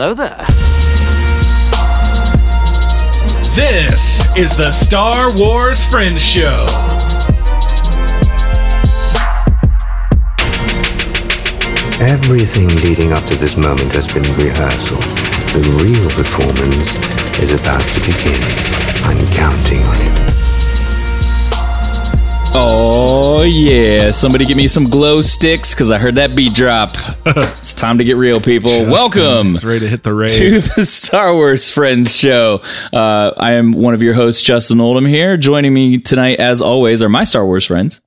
Hello there. This is the Star Wars Friends Show. Everything leading up to this moment has been rehearsal. The real performance is about to begin. I'm counting on it. Oh yeah! Somebody give me some glow sticks because I heard that beat drop. it's time to get real, people. Welcome He's ready to hit the rave. to the Star Wars Friends Show. Uh, I am one of your hosts, Justin Oldham. Here, joining me tonight, as always, are my Star Wars friends.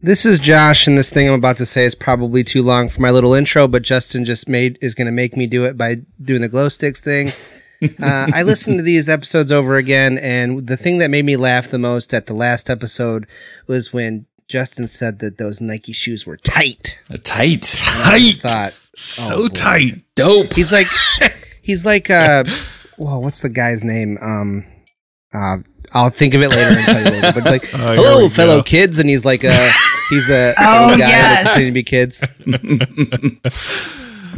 This is Josh, and this thing I'm about to say is probably too long for my little intro, but Justin just made is going to make me do it by doing the glow sticks thing. Uh, I listened to these episodes over again, and the thing that made me laugh the most at the last episode was when Justin said that those Nike shoes were tight. Tight, And I Tight. thought, So Oh, boy. tight. dope. he's like, he's like, uh, whoa, what's the guy's name? Um, uh, I'll think of it later and tell you later. But like, Oh, hello, fellow go. kids, and he's like, uh, he's a Oh, old guy yes. that pretending to be kids.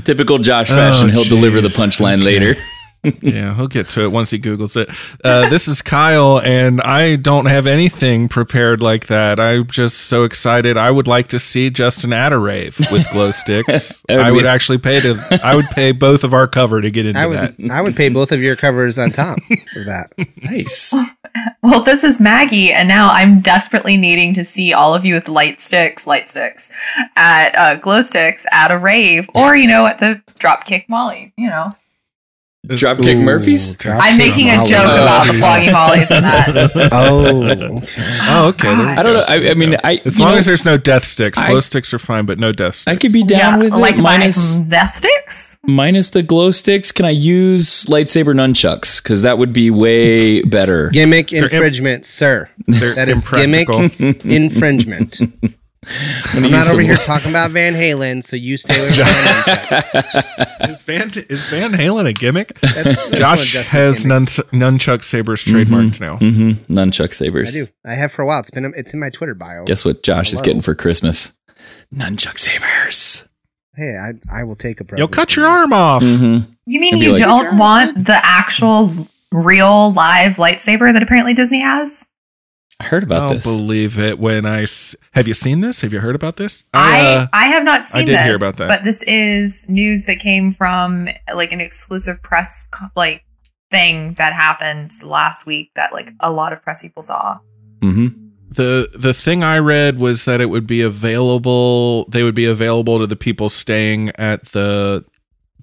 Typical Josh fashion. Oh, He'll deliver the punchline later. Yeah, he'll get to it once he Googles it. Uh, this is Kyle, and I don't have anything prepared like that. I'm just so excited. I would like to see Justin at a rave with glow sticks. Would I be- would actually pay to. I would pay both of our cover to get into I that. I would pay both of your covers on top of that. nice. Well, this is Maggie, and now I'm desperately needing to see all of you with light sticks, light sticks, at uh, glow sticks at a rave, or you know, at the Dropkick Molly. You know, Dropkick Ooh, Murphys. Dropkick I'm making a joke about the geez. floggy mollies and that. Oh, okay. Oh, okay. I don't know. I, I mean, I As long know, as there's no death sticks, I- glow sticks are fine, but no death sticks. I could be down with like it. Minus some death sticks. minus the glow sticks. Can I use lightsaber nunchucks? Because that would be way better. gimmick infringement, sir. They're That is gimmick infringement. I'm I'm not over here talking about Van Halen, so you stay away from that. is Van is Van Halen a gimmick? That's, that's Josh has nun, gimmicks. nunchuck sabers trademarked now. hmm Nunchuck I sabers. do. I have for a while. It's been. It's in my Twitter bio. Guess what Josh is getting for Christmas? Nunchuck sabers. Hey, I I will take a present. You'll cut your you. arm off. hmm You mean you like- don't want the actual real live lightsaber that apparently Disney has? I heard about this. I'll this. believe it when I s- have you seen this? Have you heard about this? I uh, I have not seen I did this, hear about that. but this is news that came from like an exclusive press like thing that happened last week that like a lot of press people saw. hmm the the thing I read was that it would be available. They would be available to the people staying at the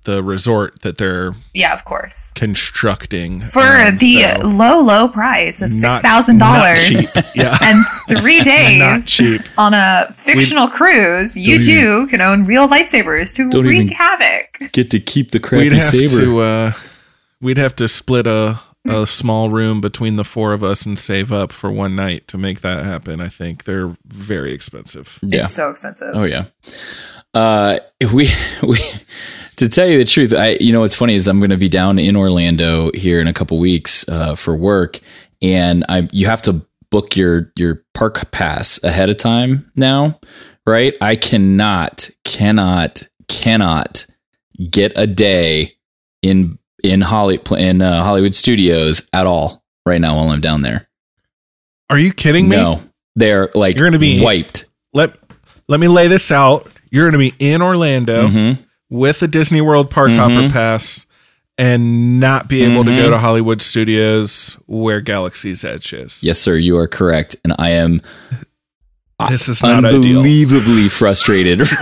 the resort that they're Yeah, of course. constructing For Um, the so low low price of six thousand dollars. Yeah, and three not days cheap. on a fictional cruise, you Don't too can own real lightsabers to wreak havoc. Get to keep the crappy We'd have saber. to. Uh, we'd have to split a a small room between the four of us and save up for one night to make that happen. I think they're very expensive. yeah. It's so expensive. Oh yeah. Uh, we we to tell you the truth, I you know what's funny is I'm going to be down in Orlando here in a couple weeks uh, for work, and I you have to book your your park pass ahead of time now, right? I cannot cannot cannot get a day in in Holly in uh, Hollywood Studios at all right now while I'm down there. Are you kidding me? No, they're like You're gonna be- wiped. Let let me lay this out. You're going to be in Orlando. Mhm. With a Disney World Park Mhm. Hopper Pass and not be able to Mhm. go to Hollywood Studios where Galaxy's Edge is. Yes, sir, you are correct, and I am This is not ideal. unbelievably frustrated right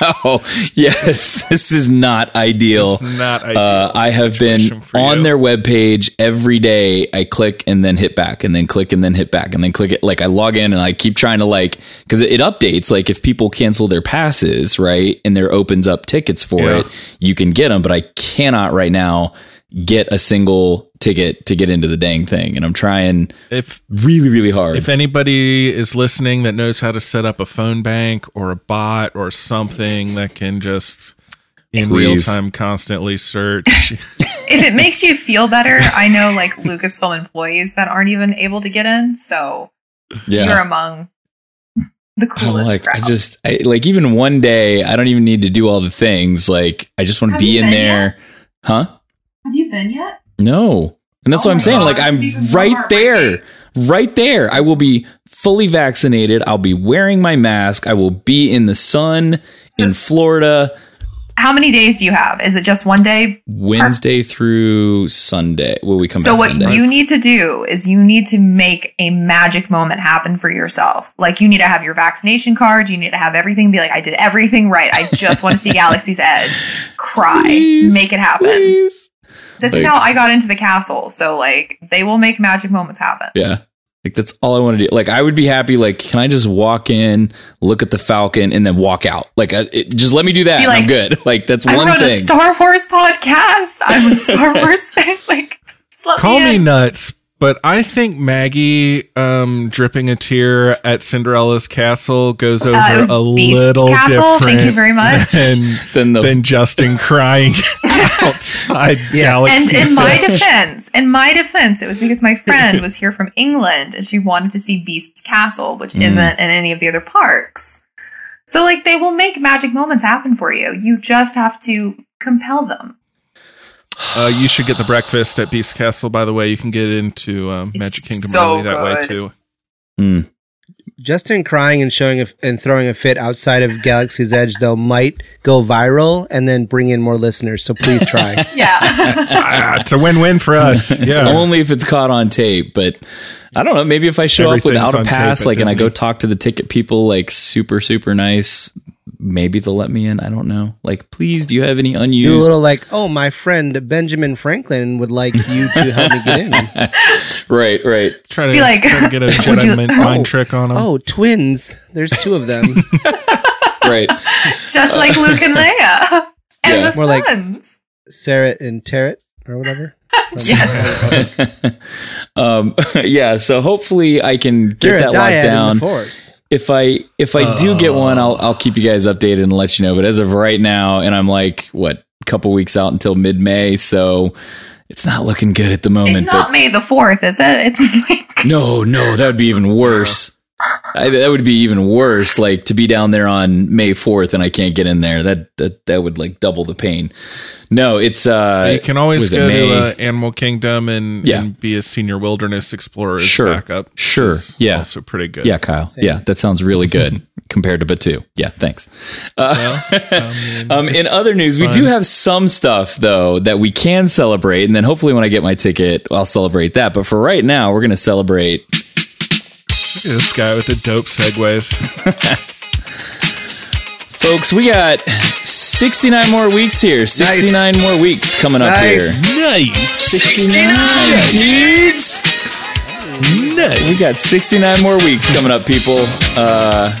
now. Yes, this is not ideal. It's not ideal. Uh, I have been on you. their webpage every day. I click and then hit back, and then click and then hit back, and then click it. Like I log in and I keep trying to like because it, it updates. Like if people cancel their passes, right, and there opens up tickets for Yeah. it, you can get them. But I cannot right now get a single ticket to get into the dang thing, and I'm trying If really, really hard. if anybody is listening that knows how to set up a phone bank or a bot or something that can just in Please. real time constantly search. if it makes you feel better, I know like Lucasfilm employees that aren't even able to get in, so yeah. you're among the I'm coolest like I just I, like even one day I don't even need to do all the things. Like I just want to be in been there, Huh? Have you been yet? No. And that's Oh what I'm saying. God, Like, I'm is even more right there. Right there. I will be fully vaccinated. I'll be wearing my mask. I will be in the sun So- in Florida How many days do you have? Is it just one day? Wednesday through Sunday. Will we come so what Sunday? you need to do is you need to make a magic moment happen for yourself. Like you need to have your vaccination card. You need to have everything. Be like, I did everything right. I just want to see Galaxy's Edge. Cry. Please, make it happen. Please. This is how I got into the castle. So like they will make magic moments happen. Yeah. Like that's all I want to do. Like I would be happy. Like, can I just walk in, look at the Falcon, and then walk out? Like, I, it, just let me do that. Be and I'm good. Like that's I one wrote a thing. Star Wars podcast. I'm a Star Wars fan. Like just let Call me, me in. nuts, but I think Maggie um, dripping a tear at Cinderella's castle goes over Uh, a Beast's little castle. different. Thank you very much. Than, then the than Justin crying outside Yeah. And in my defense, in my defense, it was because my friend was here from England and she wanted to see Beast's Castle, which Mm. isn't in any of the other parks. So, like, they will make magic moments happen for you. You just have to compel them. Uh, you should get the breakfast at Beast Castle. By the way, you can get into um, It's Magic Kingdom so early that way too. Mm. Justin crying and showing a, and throwing a fit outside of Galaxy's Edge though might go viral and then bring in more listeners. So please try. Yeah. Ah, it's a win-win for us. it's yeah. only if it's caught on tape. But I don't know. Maybe if I show up without a pass, like, and I go talk to the ticket people, like super super nice. Maybe they'll let me in. I don't know. Like, please, do you have any Do a unused? little like, oh, my friend Benjamin Franklin would like you to help me get in. right, right. try to, Be like, try to get a would Jedi you- mind, Oh. mind trick on them. Oh, twins. There's two of them. right. just like Luke and Leia and Yeah. the More like- sons. Sarah and Tarot or whatever. Yes. um, yeah. So hopefully I can get They're that locked down. the Force. If I if I do get uh. one, I'll I'll keep you guys updated and let you know. But as of right now, and I'm like what a couple weeks out until mid May, so it's not looking good at the moment. It's not but May the 4th, is it? No, no, that would be even worse. I, that would be even worse. Like to be down there on May fourth and I can't get in there. That that that would like double the pain. No, it's uh. you can always go to uh, Animal Kingdom and, Yeah. and be a senior wilderness explorer as Sure. backup. Sure. Yeah. also pretty good. yeah, Kyle. Same. Yeah, that sounds really good compared to Batuu. Yeah, thanks. Uh, I mean, Um, in other news, we do have some stuff though that we can celebrate, and then hopefully when I get my ticket, I'll celebrate that. But for right now, we're going to celebrate. This guy with the dope segues. Folks, we got 69 more weeks here. 69 more weeks coming up Nice. here. nice. 69 dudes. Nice. We got 69 more weeks coming up, people. Uh,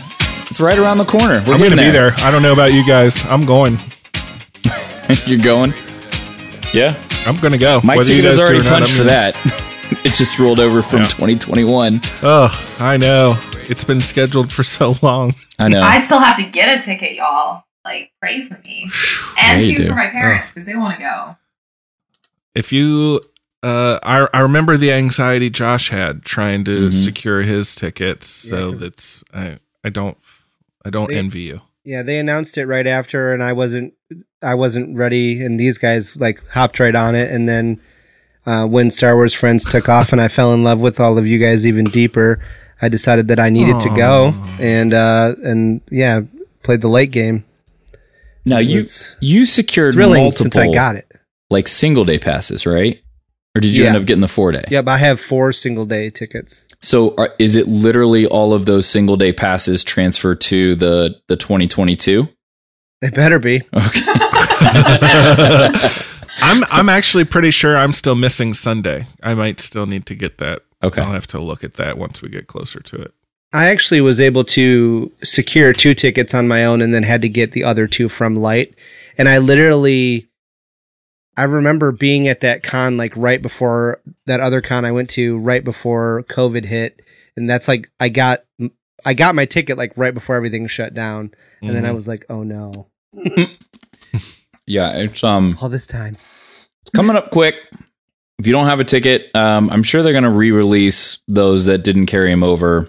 it's right around the corner. We're I'm going to be there. I don't know about you guys. I'm going. You're going? Yeah. I'm going to go. My Whether is already punched for that. it just rolled over from Yeah. 2021. Oh, I know. It's been scheduled for so long. I know. I still have to get a ticket, y'all. Like, pray for me. And Yeah, two do. for my parents because they want to go. If you, uh, I, I remember the anxiety Josh had trying to Mhm. secure his tickets. So that's, I, I don't, I don't They- envy you. Yeah, they announced it right after, and I wasn't, I wasn't ready, and these guys like hopped right on it, and then uh, when Star Wars Friends took off, and I fell in love with all of you guys even deeper, I decided that I needed to go, and uh, and yeah, played the late game. now It you you secured thrilling multiple since I got it. like single day passes, right? Or did you end up getting the four day? Yep, I have four single day tickets. So are, is it literally all of those single day passes transfer to the the 2022? They better be. Okay. I'm, I'm actually pretty sure I'm still missing Sunday. I might still need to get that. okay. I'll have to look at that once we get closer to it. I actually was able to secure two tickets on my own and then had to get the other two from Lyte. And I literally I remember being at that con like right before that other con I went to right before COVID hit. And that's like I got I got my ticket like right before everything shut down. And then I Mhm. was like, oh no. Yeah, it's um All this time. it's coming up quick. If you don't have a ticket, um, I'm sure they're going to re-release those that didn't carry them over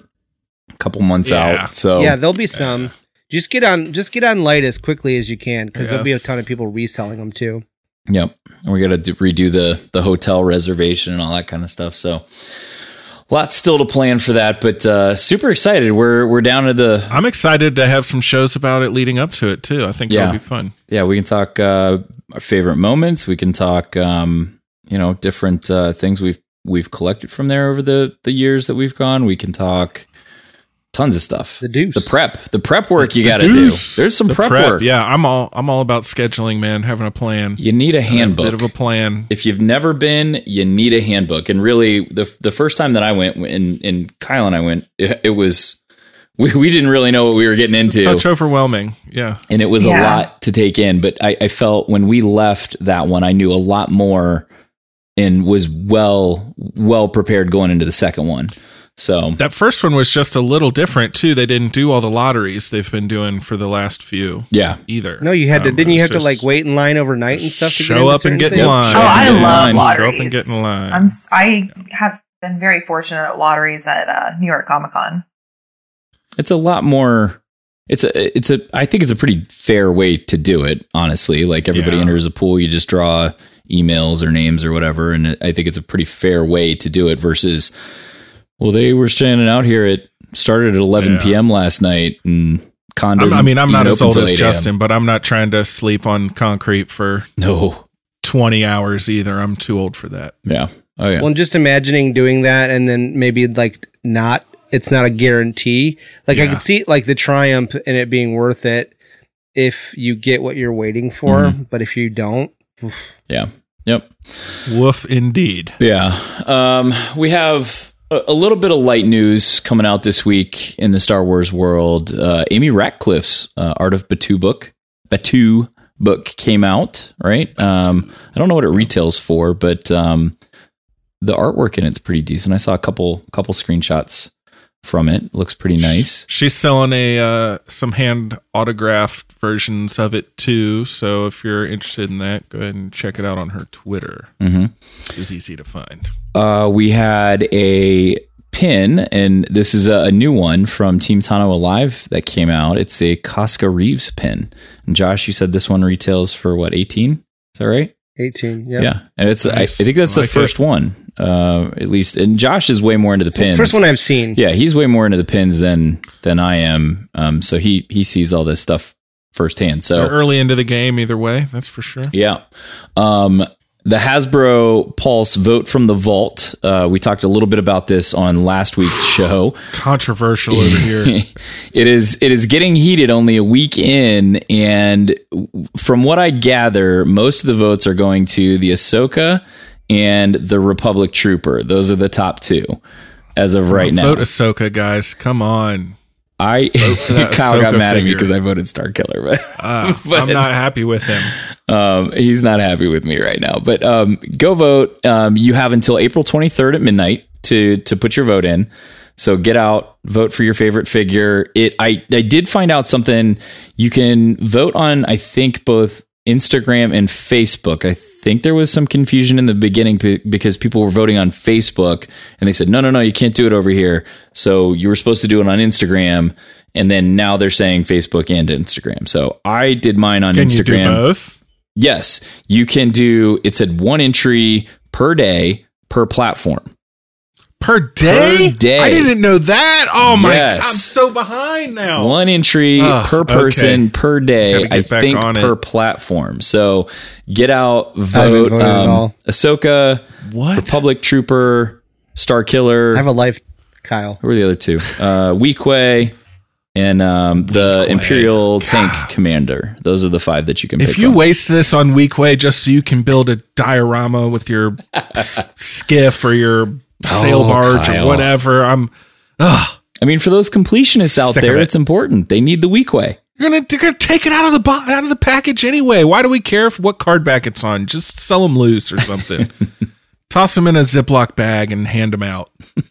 a couple months Yeah. out. So yeah, there'll be some. Just get on just get on Lyte as quickly as you can because there'll be a ton of people reselling them too. Yep. And we got to redo the the hotel reservation and all that kind of stuff. So lots still to plan for that, but uh, super excited. We're we're down to the I'm excited to have some shows about it leading up to it too. I think Yeah. that'll be fun. yeah. We can talk uh, our favorite moments. We can talk um, you know different uh, things we've we've collected from there over the the years that we've gone. We can talk tons of stuff. The deuce. The prep, the prep work you got to do. There's some The prep, work. Yeah, I'm all I'm all about scheduling, man. Having a plan. You need a A handbook. bit of a plan. if you've never been, you need a handbook. And really, the the first time that I went, and, and Kyle and I went, it, it was we, we didn't really know what we were getting into, Touch overwhelming. Yeah. and it was a lot to take in. But I, I felt when we left that one, I knew a lot more and was well well prepared going into the second one. So That first one was just a little different too. They didn't do all the lotteries they've been doing for the last few yeah, either. No, you had to. Um, Didn't you was have to like wait in line overnight and stuff to get show up and certain get in line. Oh, I Show up love and lotteries. Show up and get in line. I'm s- I have been very fortunate at lotteries at uh, New York Comic Con. it's a lot more. It's a it's a I think it's a pretty fair way to do it. Honestly, like everybody Yeah. enters a pool, you just draw emails or names or whatever, and I think it's a pretty fair way to do it. Versus, well, they were standing out here It started at 11 Yeah. p.m. last night, and condos. I'm, mean, I'm not as old as Justin, but I'm not trying to sleep on concrete for No, 20 hours either. I'm too old for that. yeah, oh yeah, Well, and just imagining doing that and then maybe like not, it's not a guarantee. Like I Yeah. could see like the triumph in it being worth it if you get what you're waiting for, Mm-hmm. but if you don't, oof. yeah, yep. Woof indeed. Yeah. Um, we have a, little bit of light news coming out this week in the Star Wars world. Uh, Amy Ratcliffe's uh, Art of Batuu book, Batuu book came out, right? Um, I don't know what it retails for, but um, the artwork in it's pretty decent. I saw a couple couple screenshots from it. Looks pretty nice. She's selling a uh, some hand autographed versions of it too. So if you're interested in that, go ahead and check it out on her Twitter. hmm It was easy to find. Uh, we had a pin, and this is a, a new one from Team Tano Alive that came out. It's a Koska Reeves pin. And Josh, you said this one retails for what, 18? Is that right? 18. Yeah. Yeah. And it's, I, I think that's I the like first one, uh, at least. And Josh is way more into the pins. First one I've seen. yeah, he's way more into the pins than than I am. Um, so he he sees all this stuff firsthand. So They're early into the game either way, that's for sure. yeah. Um, the Hasbro Pulse vote from the vault. Uh, we talked a little bit about this on last week's show. Controversial over here. it is it is getting heated only a week in, and from what I gather, most of the votes are going to the Ahsoka and the Republic Trooper. Those are the top two as of right now. Vote Ahsoka, guys. Come on. I Kyle got mad at me because I voted Star Killer, but Uh, But- I'm not happy with him. Um, he's not happy with me right now, but um, go vote. Um, you have until April 23rd at midnight to to put your vote in. So get out, vote for your favorite figure. It I I did find out something. You can vote on I think both Instagram and Facebook. I think there was some confusion in the beginning because people were voting on Facebook and they said no no no you can't do it over here. So you were supposed to do it on Instagram. And then now they're saying Facebook and Instagram. So I did mine on Can Instagram. you do both? Yes, you can do. It said one entry per day per platform. Per day? Per day. I didn't know that. Oh my Yes. god, I'm so behind now. One entry Ugh, per person okay. per day. I think on it. per platform. So get out, vote. Um, all. Ahsoka, What? Republic Trooper, Star Killer. I have a life, Kyle. who were the other two? Uh, Weequay and um, the Weequay. Imperial Tank Commander. Those are the five that you can If pick you from. waste this on Weequay just so you can build a diorama with your s- skiff or your sail Oh, barge Kyle. or whatever, I'm. Ugh. I mean, for those completionists out Sick there, it. it's important. They need the Weequay. You're gonna, you're gonna take it out of the bo- out of the package anyway. Why do we care if what card back it's on? Just sell them loose or something. Toss them in a Ziploc bag and hand them out.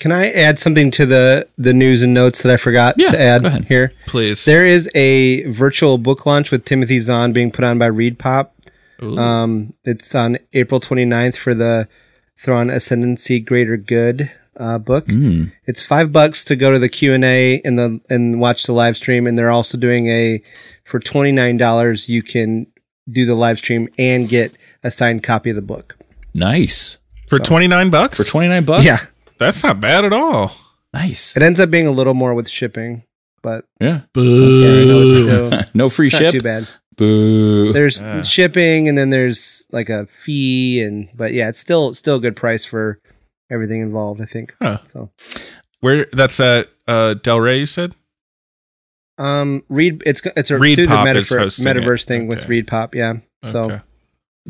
Can I add something to the the news and notes that I forgot Yeah, to add go ahead. here? Please. There is a virtual book launch with Timothy Zahn being put on by Read Pop. Um, it's on April 29th for the Thrawn Ascendancy Greater Good uh, book. Mm. It's five bucks to go to the Q and A and the and watch the live stream. And they're also doing a for twenty nine dollars you can do the live stream and get a signed copy of the book. Nice For 29 bucks? for twenty nine bucks. Yeah, That's not bad at all. nice. it ends up being a little more with shipping, but Yeah, yeah, I know it's still no free it's not ship. too bad. Boo. There's Yeah. shipping, and then there's like a fee, and but yeah, it's still still a good price for everything involved. I think. Huh. So, Where that's at uh, Del Rey, you said? um, Read it's it's a Read through the Pop is metaverse, hosting metaverse it. thing with Okay. Read Pop. Yeah. So Okay.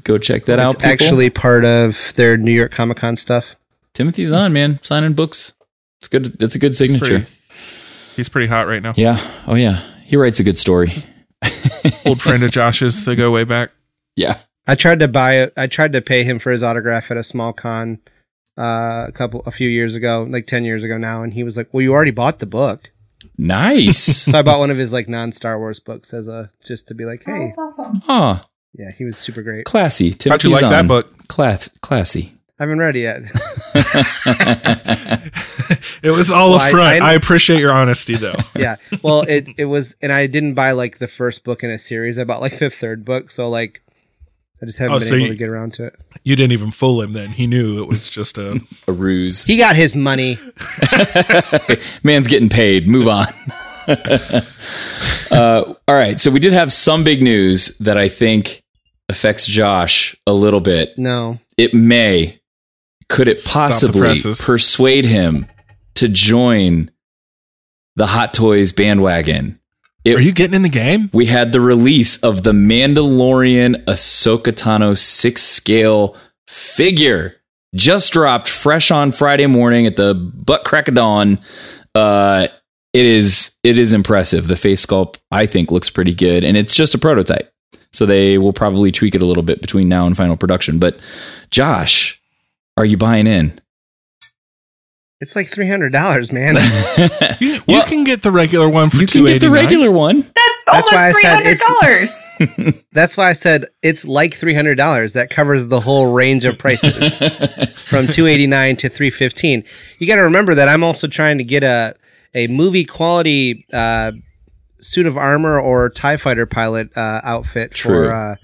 Go check that out. it's people. actually part of their New York Comic Con stuff. Timothy Zahn man, signing books. It's good. That's a good He's signature. pretty, he's pretty hot right now. Yeah. Oh yeah. He writes a good story. Old friend of Josh's. They go way back. Yeah. I tried to buy it. I tried to pay him for his autograph at a small con uh, a couple a few years ago, like ten years ago now, and he was like, "Well, you already bought the book." Nice. So I bought one of his like non Star Wars books as a just to be like, Oh, "Hey, that's awesome. huh. yeah, he was super great." Classy. How'd Timothy's you like on. that book? Class. Classy. I haven't read it yet. It was all Well, a I- front. I, I- appreciate your honesty, though. yeah, well, it it was, and I didn't buy like the first book in a series. I bought like the third book, so like I just haven't Oh, been so able you- to get around to it. you didn't even fool him then. He knew it was just a. a ruse. He got his money. Man's getting paid. Move on. uh, all right. So we did have some big news that I think affects Josh a little bit. No, It may. Could it possibly persuade him to join the Hot Toys bandwagon? It- Are you getting in the game? we had the release of the Mandalorian Ahsoka Tano six scale figure. Just dropped fresh on Friday morning at the butt crack of dawn. Uh, it is it is impressive. The face sculpt I think looks pretty good, and it's just a prototype, so they will probably tweak it a little bit between now and final production. But Josh, are you buying in? It's like three hundred dollars, man. You, you can get the regular one for you can get the regular one. That's, That's why I almost three said it's- dollars. That's why I said it's like three hundred dollars. That covers the whole range of prices from two eighty nine to three fifteen. You got to remember that I'm also trying to get a a movie quality uh, suit of armor or Tie Fighter pilot uh, outfit True. for uh,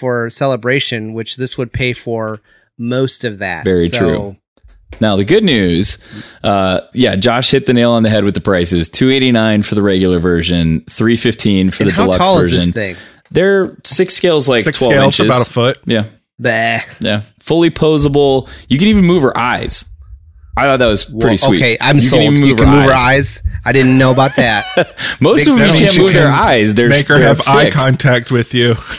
for celebration, which this would pay for most of that. Very true. Now the good news, uh, yeah, Josh hit the nail on the head with the prices: two eighty nine for the regular version, three fifteen for And the how deluxe tall version. is this thing? They're six scales, like Six twelve scales, inches. about a foot. yeah, Bah. yeah, fully posable. You can even move her eyes. I thought that was pretty Well, sweet. Okay, I'm you sold. Can even you move can her move her eyes. eyes. I didn't know about that. Most Big of them can't You move their eyes. They're Make her they're have eye contact with you.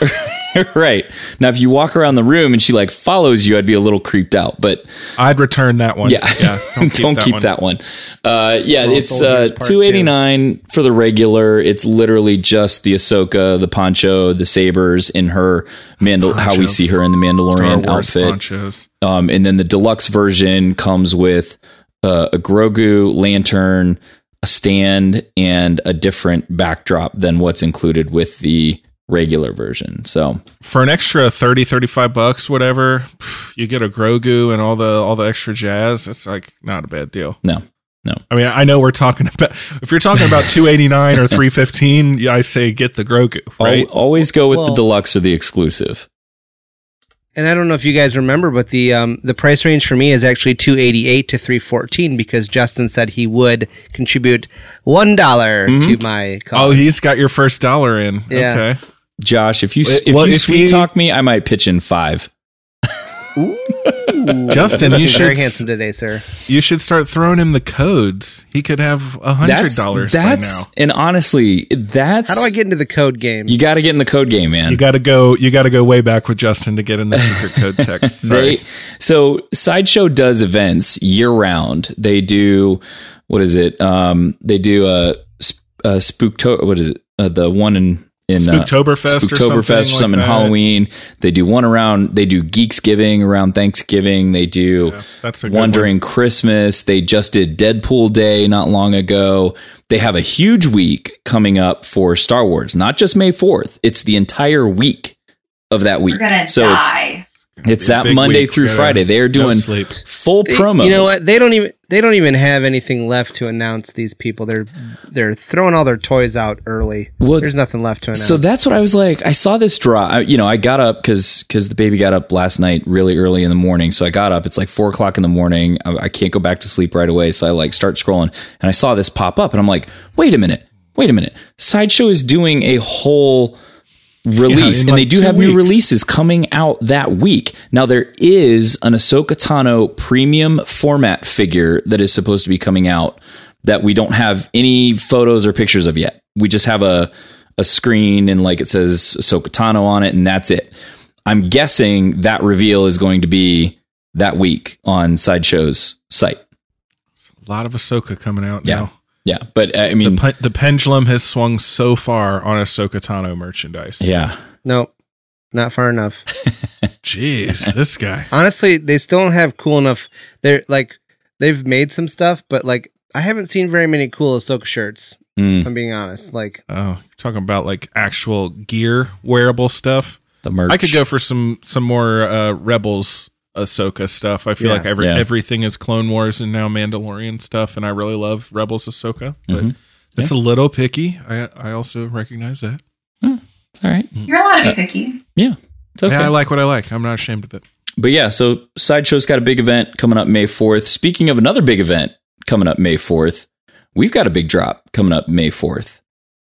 right now, if you walk around the room and she like follows you, I'd be a little creeped out. But I'd return that one. Yeah, yeah. don't keep, that, one. Uh, yeah, it's uh, Soldiers Part two eighty nine for the regular. It's literally just the Ahsoka, the poncho, the sabers in her Mandal. How we see her in the Mandalorian outfit. Um, and then the deluxe version comes with uh, a Grogu lantern, a stand, and a different backdrop than what's included with the regular version. So For an extra 30, 35 bucks, whatever, you get a Grogu and all the all the extra jazz. It's like not a bad deal. no, No. I mean, I know we're talking about if you're talking about two eighty nine or three fifteen, I say get the Grogu, Al- right? always go with the deluxe or the exclusive. And I don't know if you guys remember, but the um, the price range for me is actually two eighty eight to three fourteen because Justin said he would contribute one to my cause. Oh, he's got your first dollar in. Yeah. Okay. Josh, if you if well, you if sweet he- talk me, I might pitch in five. Ooh. Justin, you Looking very handsome today, sir. You should start throwing him the codes. He could have a hundred dollars by now. That's and honestly, that's How do I get into the code game? You got to get in the code game, man. You got to go. You got to go way back with Justin to get in the secret code text. Sorry. they so sideshow does events year round. They do what is it? Um, they do a, sp- a spookto. What is it? Uh, the one in in uh, Spooktoberfest or something Spooktoberfest, like something that. Halloween. They do one around. They do Geeksgiving around Thanksgiving. They do Yeah, that's a good one one. during Christmas. They just did Deadpool Day not long ago. They have a huge week coming up for Star Wars, not just May 4th. It's the entire week of that week. We're gonna so die. It's be a that Monday week. through Gotta- Friday. They are doing sleep. full promos. You know what? They don't even they don't even have anything left to announce. These people they're they're throwing all their toys out early. Well, There's nothing left to announce. So that's what I was like. I saw this draw. I, you know, I got up because because the baby got up last night really early in the morning. So I got up. It's like four o'clock in the morning. I, I can't go back to sleep right away. So I like start scrolling, and I saw this pop up, and I'm like, wait a minute, wait a minute. Sideshow is doing a whole release, in and they do have new releases coming out that week. Now there is an Ahsoka Tano premium format figure that is supposed to be coming out that we don't have any photos or pictures of yet. We just have a a screen and like it says Ahsoka Tano on it, and that's it. I'm guessing that reveal is going to be that week on Sideshow's site. A lot of Ahsoka coming out Yeah. now. Yeah, but uh, I The, mean, pe- the pendulum has swung so far on Ahsoka Tano merchandise. yeah, nope, not far enough. Jeez, this guy. Honestly, they still don't have cool enough. They're like they've made some stuff, but like I haven't seen very many cool Ahsoka shirts. Mm, If I'm being honest. Like Oh, you're talking about like actual gear, wearable stuff. the merch. I could go for some some more uh, Rebels Ahsoka stuff. I feel Yeah. like every Yeah. everything is Clone Wars and now Mandalorian stuff, and I really love Rebels Ahsoka. But Mhm. it's a little picky. I I also recognize that. It's all right. You're allowed to be picky. Yeah, it's okay. Yeah, I like what I like. I'm not ashamed of it. but yeah, so Sideshow's got a big event coming up May 4th. Speaking of another big event coming up May 4th, we've got a big drop coming up May 4th.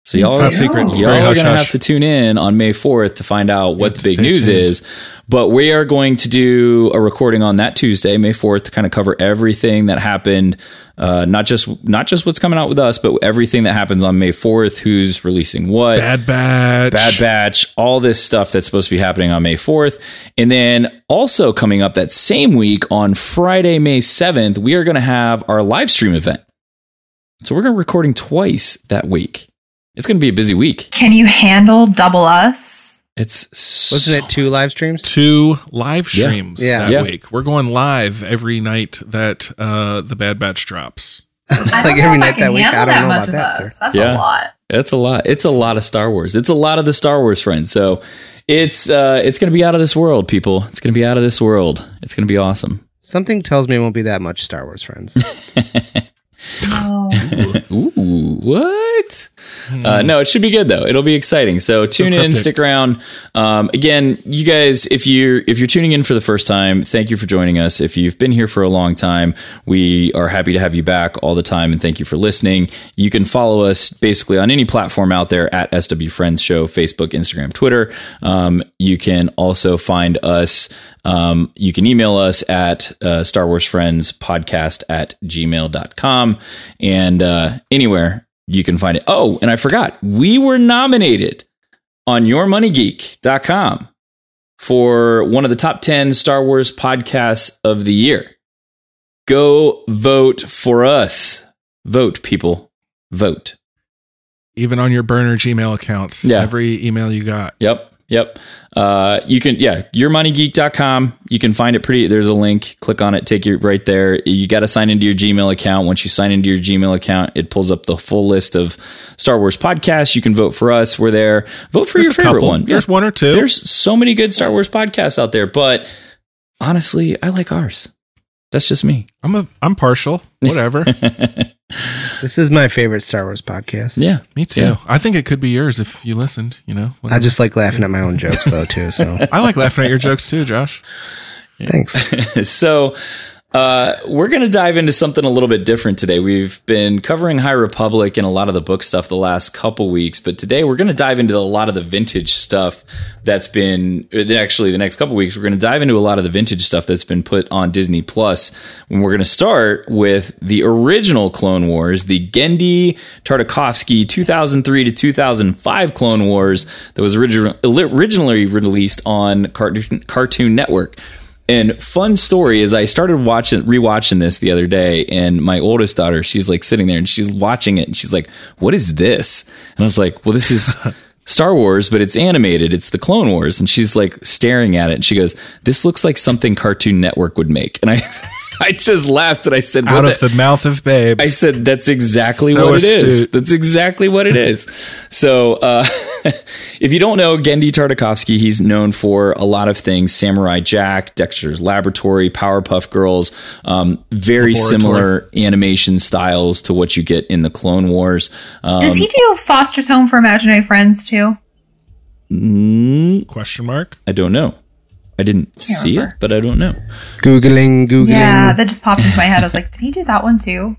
So y'all are, secret. Y'all are going to have to tune in on May 4th to find out what Yeah, the big news tuned. is. But we are going to do a recording on that Tuesday, May 4th, to kind of cover everything that happened. Uh, not just not just what's coming out with us, but everything that happens on May 4th, who's releasing what. Bad Batch. Bad Batch, all this stuff that's supposed to be happening on May 4th. And then also coming up that same week on Friday, May 7th, we are going to have our live stream event. So we're going to be recording twice that week. It's going to be a busy week. Can you handle double us? It's wasn't it two live streams? Two live streams Yeah. that Yeah. week. We're going live every night that uh, the Bad Batch drops. It's I like every night that week. I don't know much about that, of sir. That's Yeah. a lot. It's a lot. It's a lot of Star Wars. It's a lot of the Star Wars friends. So it's uh, it's going to be out of this world, people. It's going to be out of this world. It's going to be awesome. Something tells me it won't be that much Star Wars friends. No. Ooh, what? Uh, no, it should be good though. It'll be exciting. So tune in, stick around. Um, again, you guys, if you if you're tuning in for the first time, thank you for joining us. If you've been here for a long time, we are happy to have you back all the time, and thank you for listening. You can follow us basically on any platform out there at SW Friends Show, Facebook, Instagram, Twitter. Um, you can also find us. Um, you can email us at uh, Star Wars Friends Podcast at gmail.com and uh, anywhere you can find it. Oh, and I forgot, we were nominated on yourmoneygeek.com for one of the top 10 Star Wars podcasts of the year. Go vote for us. Vote, people. Vote. Even on your burner Gmail accounts. Yeah. Every email you got. Yep. Yep. Uh, you can, yeah, yourmoneygeek.com. You can find it pretty. There's a link. Click on it. Take you right there. You got to sign into your Gmail account. Once you sign into your Gmail account, it pulls up the full list of Star Wars podcasts. You can vote for us. We're there. Vote for There's your favorite couple. one. There's Yeah. one or two. There's so many good Star Wars podcasts out there, but honestly, I like ours. That's just me. I'm a I'm partial. Whatever. this is my favorite Star Wars podcast. Yeah. Me too. Yeah. I think it could be yours if you listened, you know. I just like laughing at my own jokes though too. So I like laughing at your jokes too, Josh. thanks. so uh, we're going to dive into something a little bit different today. We've been covering High Republic and a lot of the book stuff the last couple weeks, but today we're going to dive into a lot of the vintage stuff that's been uh, actually the next couple weeks. We're going to dive into a lot of the vintage stuff that's been put on Disney Plus. And we're going to start with the original Clone Wars, the Genndy Tartakovsky 2003 to 2005 Clone Wars that was originally originally released on Cartoon, Cartoon Network. And fun story is I started watching rewatching this the other day and my oldest daughter, she's like sitting there and she's watching it and she's like, "What is this?" And I was like, "Well, this is Star Wars, but it's animated. It's the Clone Wars." And she's like staring at it and she goes, "This looks like something Cartoon Network would make." And I I just laughed and I said, Out what of the mouth of babes. I said that's exactly So what it is. That's exactly what it is. So, uh, if you don't know Genndy Tartakovsky, he's known for a lot of things: Samurai Jack, Dexter's Laboratory, Powerpuff Girls. Um, very Laboratory. similar animation styles to what you get in the Clone Wars. Um, Does he do Foster's Home for Imaginary Friends too? mm, Question mark. I don't know. I didn't see remember. it, but I don't know. Googling, Googling. Yeah, that just popped into my head. I was like, did he do that one too?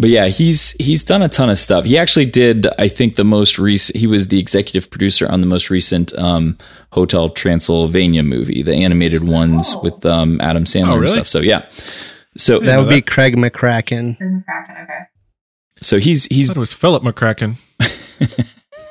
But yeah, he's he's done a ton of stuff. He actually did, I think, the most recent. He was the executive producer on the most recent um, Hotel Transylvania movie, the animated ones with um, Adam Sandler Oh, and stuff. So yeah, so that would be that. Craig McCracken. Craig McCracken, okay. so he's I he's thought it was Philip McCracken.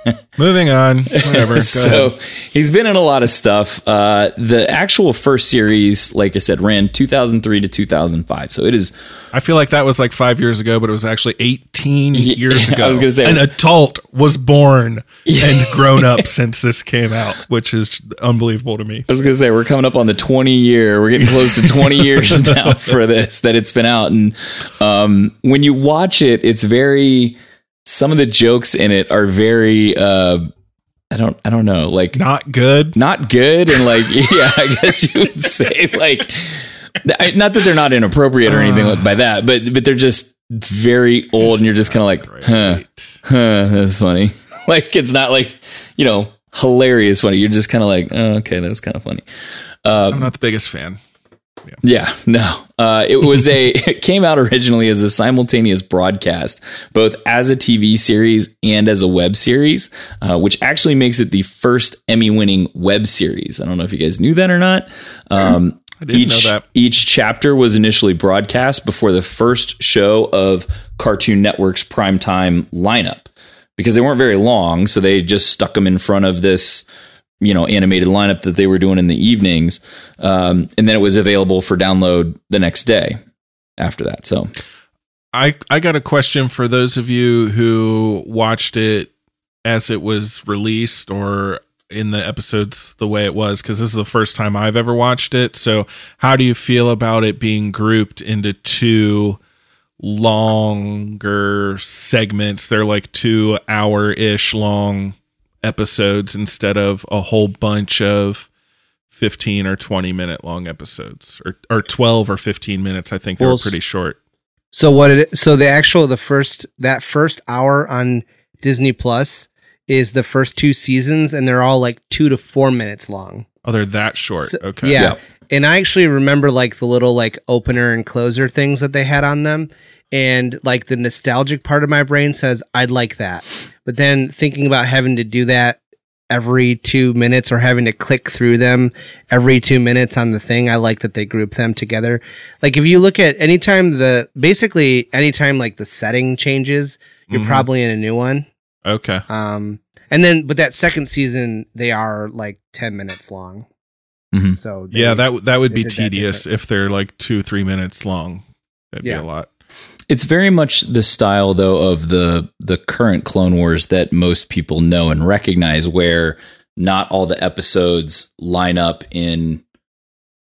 Moving on. Whatever. So ahead. he's been in a lot of stuff. Uh, the actual first series, like I said, ran 2003 to 2005. So it is I feel like that was like five years ago, but it was actually 18 Yeah, years I ago. was gonna say- an adult was born and grown up since this came out, which is unbelievable to me. I was gonna say we're coming up on the 20 year. We're getting close to 20 years now for this that it's been out, and um, when you watch it, it's very. Some of the jokes in it are very. Uh, I don't. I don't know. Like Not good. not good, and like yeah, I guess you would say like. Not that they're not inappropriate or anything like by that, but but they're just very old, and you're just kind of like, huh, huh, that's funny. Like it's not like you know hilarious funny. You're just kind of like, oh, okay, that's kind of funny. Uh, I'm not the biggest fan. Yeah, no. Uh, it was a it came out originally as a simultaneous broadcast, both as a TV series and as a web series, uh, which actually makes it the first Emmy-winning web series. I don't know if you guys knew that or not. Um, I didn't each know that. each chapter was initially broadcast before the first show of Cartoon Network's primetime lineup because they weren't very long, so they just stuck them in front of this you know animated lineup that they were doing in the evenings um, and then it was available for download the next day after that so I I got a question for those of you who watched it as it was released or in the episodes the way it was because this is the first time I've ever watched it. So, how do you feel about it being grouped into two longer segments? They're like 2 hour-ish long episodes instead of a whole bunch of 15 or 20 minute long episodes or or 12 or 15 minutes. I think they Well, were pretty short. So what it so the actual the first that first hour on Disney Plus is the first two seasons and they're all like 2 to 4 minutes long. Oh, they're that short. So- okay. Yeah. Yeah. And I actually remember like the little like opener and closer things that they had on them. And like the nostalgic part of my brain says, I'd like that. But then thinking about having to do that every two minutes or having to click through them every two minutes on the thing, I like that they group them together. Like if you look at anytime the basically anytime like the setting changes, you're Mhm. probably in a new one. Okay. Um, and then, but that second season, they are like 10 minutes long. Mhm. So they- Yeah, that that would be tedious if they're like two three minutes long. That'd Yeah. be a lot. It's very much the style though of the the current clone wars that most people know and recognize where not all the episodes line up in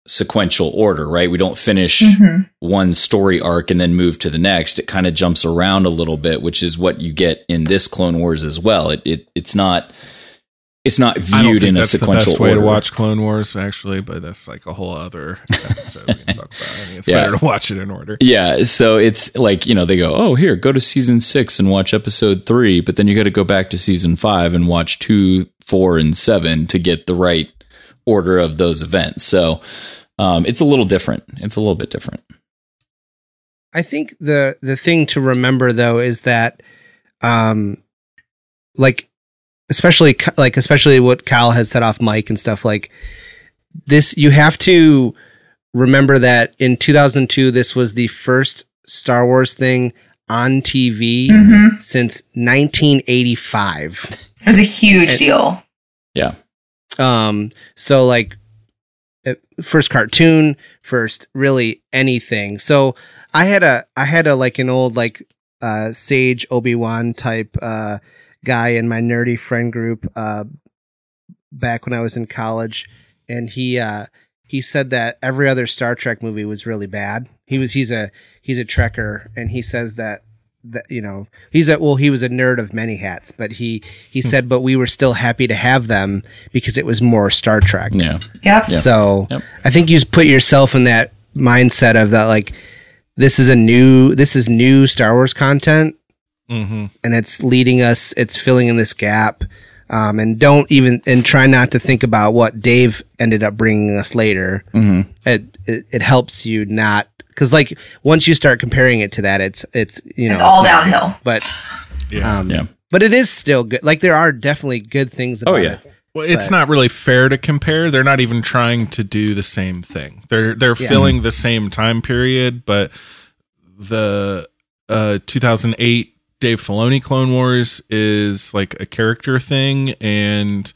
sequential order right? We don't finish Mhm. one story arc and then move to the next. It kind of jumps around a little bit which is what you get in this clone wars as well. It, it it's not it's not viewed think in a that's the sequential best way order to watch Clone Wars, actually, but that's like a whole other episode we can talk about. I think it's Yeah. better to watch it in order. Yeah, so it's like you know they go, oh here, go to season six and watch episode three, but then you got to go back to season five and watch two, four, and seven to get the right order of those events. So um, it's a little different. It's a little bit different. I think the the thing to remember though is that, um, like, especially like especially what Kyle had set off Mike and stuff like this. You have to remember that in 2002, this was the first Star Wars thing on TV Mhm. since 1985. It was a huge And- deal. Yeah. Um, so like uh, first cartoon, first really anything. So I had a I had a like an old like uh sage Obi-Wan type uh guy in my nerdy friend group uh back when I was in college and he uh he said that every other Star Trek movie was really bad he was he's a he's a trekker, and he says that that you know he's a well he was a nerd of many hats, but he he Hmm. said but we were still happy to have them because it was more Star Trek. Yeah. Yep. So Yep. I think you put yourself in that mindset of that like this is a new this is new Star Wars content Mm-hmm. and it's leading us it's filling in this gap um, and don't even and try not to think about what Dave ended up bringing us later hmm it it, it helps you not because like once you start comparing it to that it's it's you know It's all not good. downhill. but Yeah. um, Yeah. but it is still good like there are definitely good things about Oh, yeah. it Well, it's But- not really fair to compare. They're not even trying to do the same thing. They're they're Yeah. filling the same time period, but the uh 2008 Dave Filoni Clone Wars is like a character thing and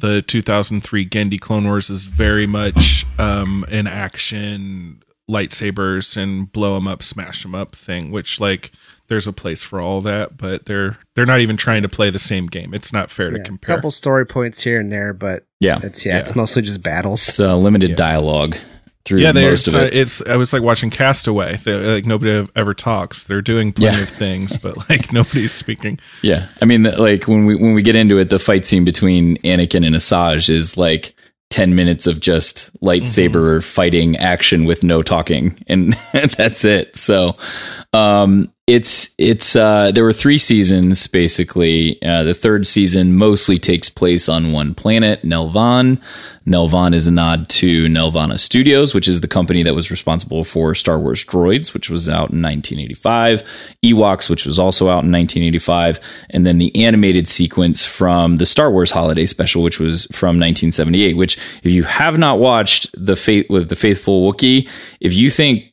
the 2003 Genndy Clone Wars is very much um an action lightsabers and blow them up, smash them up thing, which like there's a place for all that, but they're they're not even trying to play the same game. It's not fair to Yeah, compare. couple story points here and there but Yeah. it's yeah, Yeah. it's mostly just battles It's uh, limited dialogue through yeah, they most of it. It's I was like watching Castaway. They, like nobody ever talks. They're doing plenty Yeah. of things, but like nobody's speaking. Yeah, I mean, the, like when we when we get into it, the fight scene between Anakin and Asajj is like ten minutes of just lightsaber fighting action with no talking, and that's it. So, um, it's it's uh, there were three seasons basically. Uh, the third season mostly takes place on one planet, Nelvaan. Nelvaan is a nod to Nelvana Studios, which is the company that was responsible for Star Wars Droids, which was out in 1985, Ewoks, which was also out in 1985, and then the animated sequence from the Star Wars Holiday Special, which was from 1978. Which, if you have not watched the Faith with the Faithful Wookiee, if you think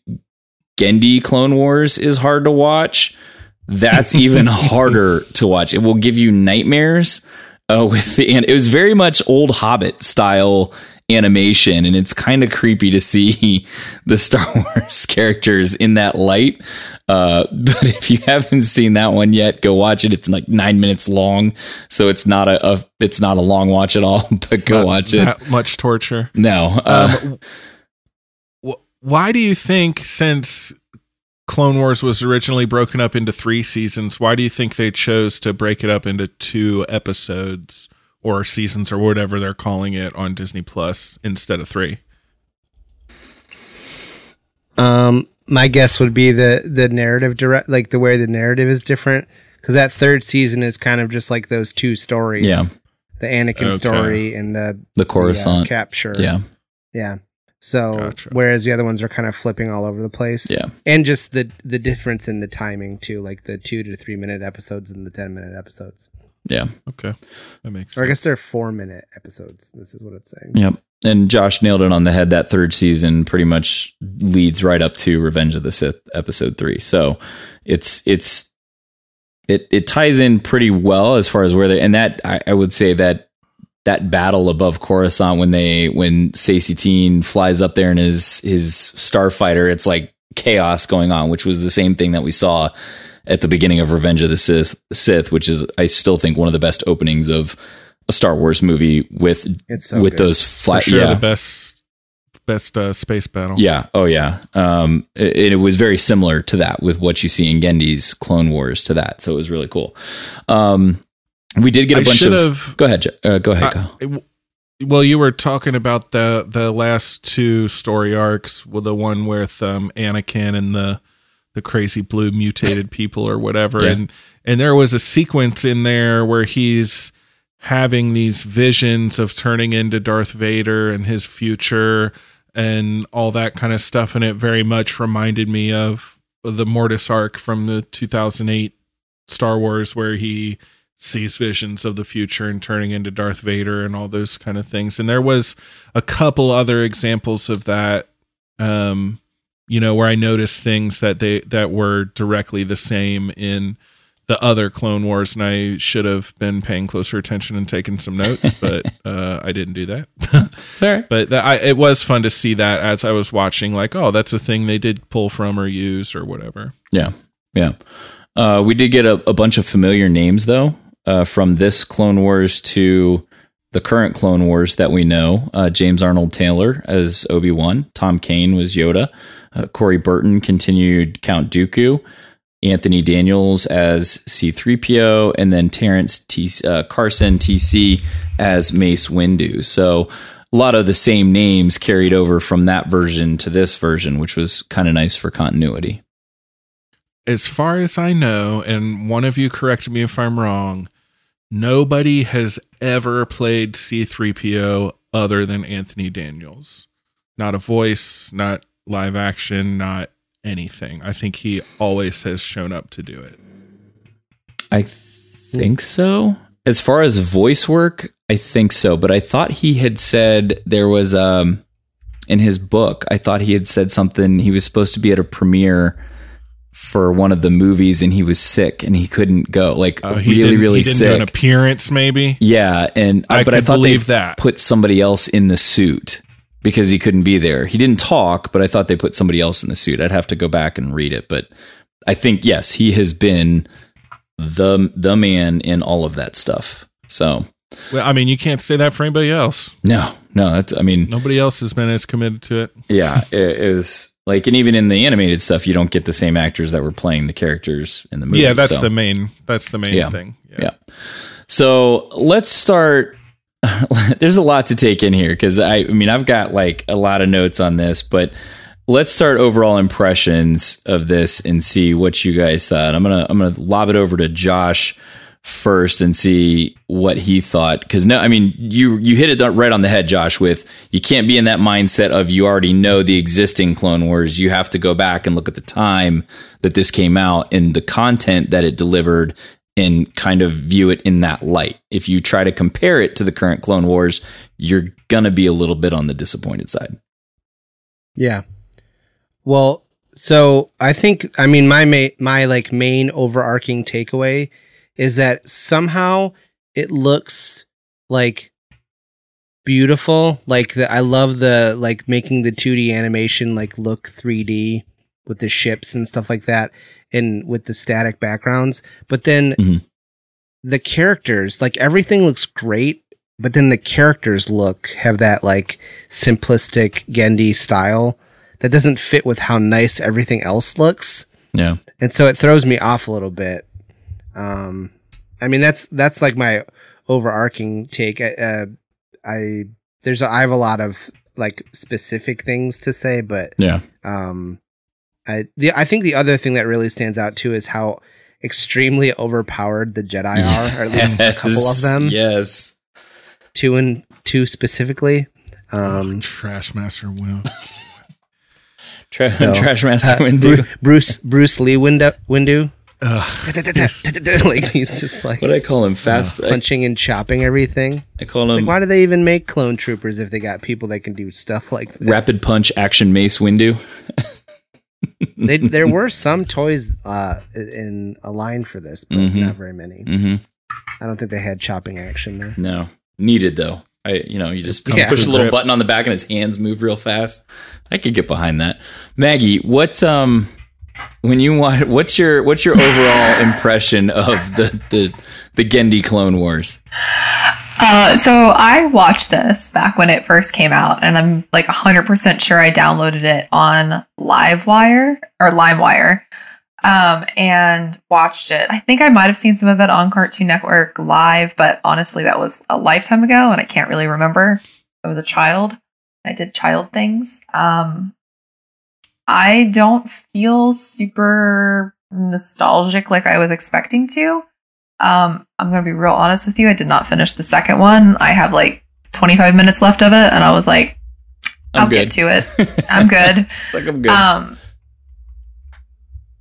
Genndy Clone Wars is hard to watch, that's even harder to watch. It will give you nightmares. Uh, with the and it was very much old Hobbit style animation, and it's kind of creepy to see the Star Wars characters in that light. Uh, but if you haven't seen that one yet, go watch it. It's like nine minutes long, so it's not a, a it's not a long watch at all. But go Not watch it. that much torture. No, uh, Um, why do you think since Clone Wars was originally broken up into three seasons, why do you think they chose to break it up into two episodes or seasons or whatever they're calling it on Disney Plus instead of three? Um, my guess would be the the narrative direct, like the way the narrative is different, because that third season is kind of just like those two stories. Yeah. the Anakin Okay. story and the the the, uh, Coruscant. capture. yeah, yeah. So Gotcha. whereas the other ones are kind of flipping all over the place. yeah. and just the the difference in the timing too, like the two to three minute episodes and the ten minute episodes. Yeah. Okay, that makes Or I guess they're four minute episodes. This is what it's saying. Yep. And Josh nailed it on the head. That third season pretty much leads right up to Revenge of the Sith episode three. So it's it's it it ties in pretty well as far as where they and that I, I would say that that battle above Coruscant when they when Saesee Tiin flies up there in his his starfighter, it's like chaos going on, which was the same thing that we saw at the beginning of Revenge of the Sith, Sith which is I still think one of the best openings of a Star Wars movie with It's so with good. those For flat sure, yeah the best best uh, space battle. yeah oh yeah um it, it was very similar to that with what you see in Genndy's Clone Wars to that so it was really cool um we did get a I bunch of go ahead uh, go ahead I- Kyle. well, you were talking about the the last two story arcs, well, the one with um, Anakin and the the crazy blue mutated people or whatever, Yeah. and and there was a sequence in there where he's having these visions of turning into Darth Vader and his future and all that kind of stuff, and it very much reminded me of the Mortis arc from the 2008 Star Wars, where he sees visions of the future and turning into Darth Vader and all those kind of things. And there was a couple other examples of that um you know where I noticed things that they that were directly the same in the other Clone Wars and I should have been paying closer attention and taking some notes, but uh I didn't do that. Right. but that, I, it was fun to see that as I was watching like oh that's a thing they did pull from or use or whatever. Yeah, yeah. Uh, we did get a, a bunch of familiar names though, uh, from this Clone Wars to the current Clone Wars that we know. Uh, James Arnold Taylor as Obi Wan, Tom Kane was Yoda, uh, Corey Burton continued Count Dooku, Anthony Daniels as C3PO, and then Terrence T- uh, Carson TC as Mace Windu. So a lot of the same names carried over from that version to this version, which was kind of nice for continuity. As far as I know, and one of you correct me if I'm wrong, nobody has ever played C3PO other than Anthony Daniels. Not a voice, not live action, not anything. I think he always has shown up to do it. I think so. As far as voice work, I think so. But I thought he had said there was um in his book. I thought he had said something. He was supposed to be at a premiere for one of the movies, and he was sick and he couldn't go. Like Uh, really, really do an appearance, maybe. Yeah, and I but I thought they believe that. put somebody else in the suit because he couldn't be there. He didn't talk, but I thought they put somebody else in the suit. I'd have to go back and read it, but I think yes, he has been the the man in all of that stuff. So Well, I mean, you can't say that for anybody else. no, no, That's, I mean, Nobody else has been as committed to it. yeah, it, it was like, and even in the animated stuff, you don't get the same actors that were playing the characters in the movie. yeah, that's so. the main. That's the main Yeah. thing. Yeah. So let's start. There's a lot to take in here because I, I mean, I've got like a lot of notes on this, but let's start overall impressions of this and see what you guys thought. I'm gonna I'm gonna lob it over to Josh first and see what he thought. Because no i mean you you hit it right on the head josh with you can't be in that mindset of you already know the existing clone wars. You have to go back and look at the time that this came out and the content that it delivered and kind of view it in that light. If you try to compare it to the current clone wars you're gonna be a little bit on the disappointed side. Yeah. Well, so I think I mean my ma- my like main overarching takeaway is that somehow it looks like beautiful. Like the, I love the like making the 2D animation like look 3D with the ships and stuff like that and with the static backgrounds. But then Mhm. the characters, like everything looks great, but then the characters look have that like simplistic Genndy style that doesn't fit with how nice everything else looks. yeah And so it throws me off a little bit. Um I mean that's that's like my overarching take. I, uh, I there's a, I have a lot of like specific things to say, but yeah um I the I think the other thing that really stands out too is how extremely overpowered the Jedi are, or at least a couple of them. yes Two and two specifically. Um Trash Master Will. Tra- So, trash master uh, Windu Bru- Bruce Bruce Lee Windu Windu. Ugh. like he's just like what do i call him fast I, punching and chopping everything. I call Like him why do they even make clone troopers if they got people that can do stuff like this? rapid punch action mace Windu. They, there were some toys uh, in a line for this, but Mhm. not very many. mm-hmm. I don't think they had chopping action there. No, needed though. I, you know, you just Yeah. push a little grip. button on the back and his hands move real fast. I could get behind that. Maggie, what um, when you want, what's your what's your overall impression of the the the Genndy Clone Wars? Uh, so I watched this back when it first came out, and I'm like 100% sure I downloaded it on Livewire or LimeWire um, and watched it. I think I might have seen some of it on Cartoon Network live, but honestly, that was a lifetime ago, and I can't really remember. I was a child. I did child things. Um, I don't feel super nostalgic like I was expecting to. Um, I'm gonna be real honest with you. I did not finish the second one. I have like 25 minutes left of it, and I was like, I'm I'll good. get to it. I'm good. It's like I'm good. Um,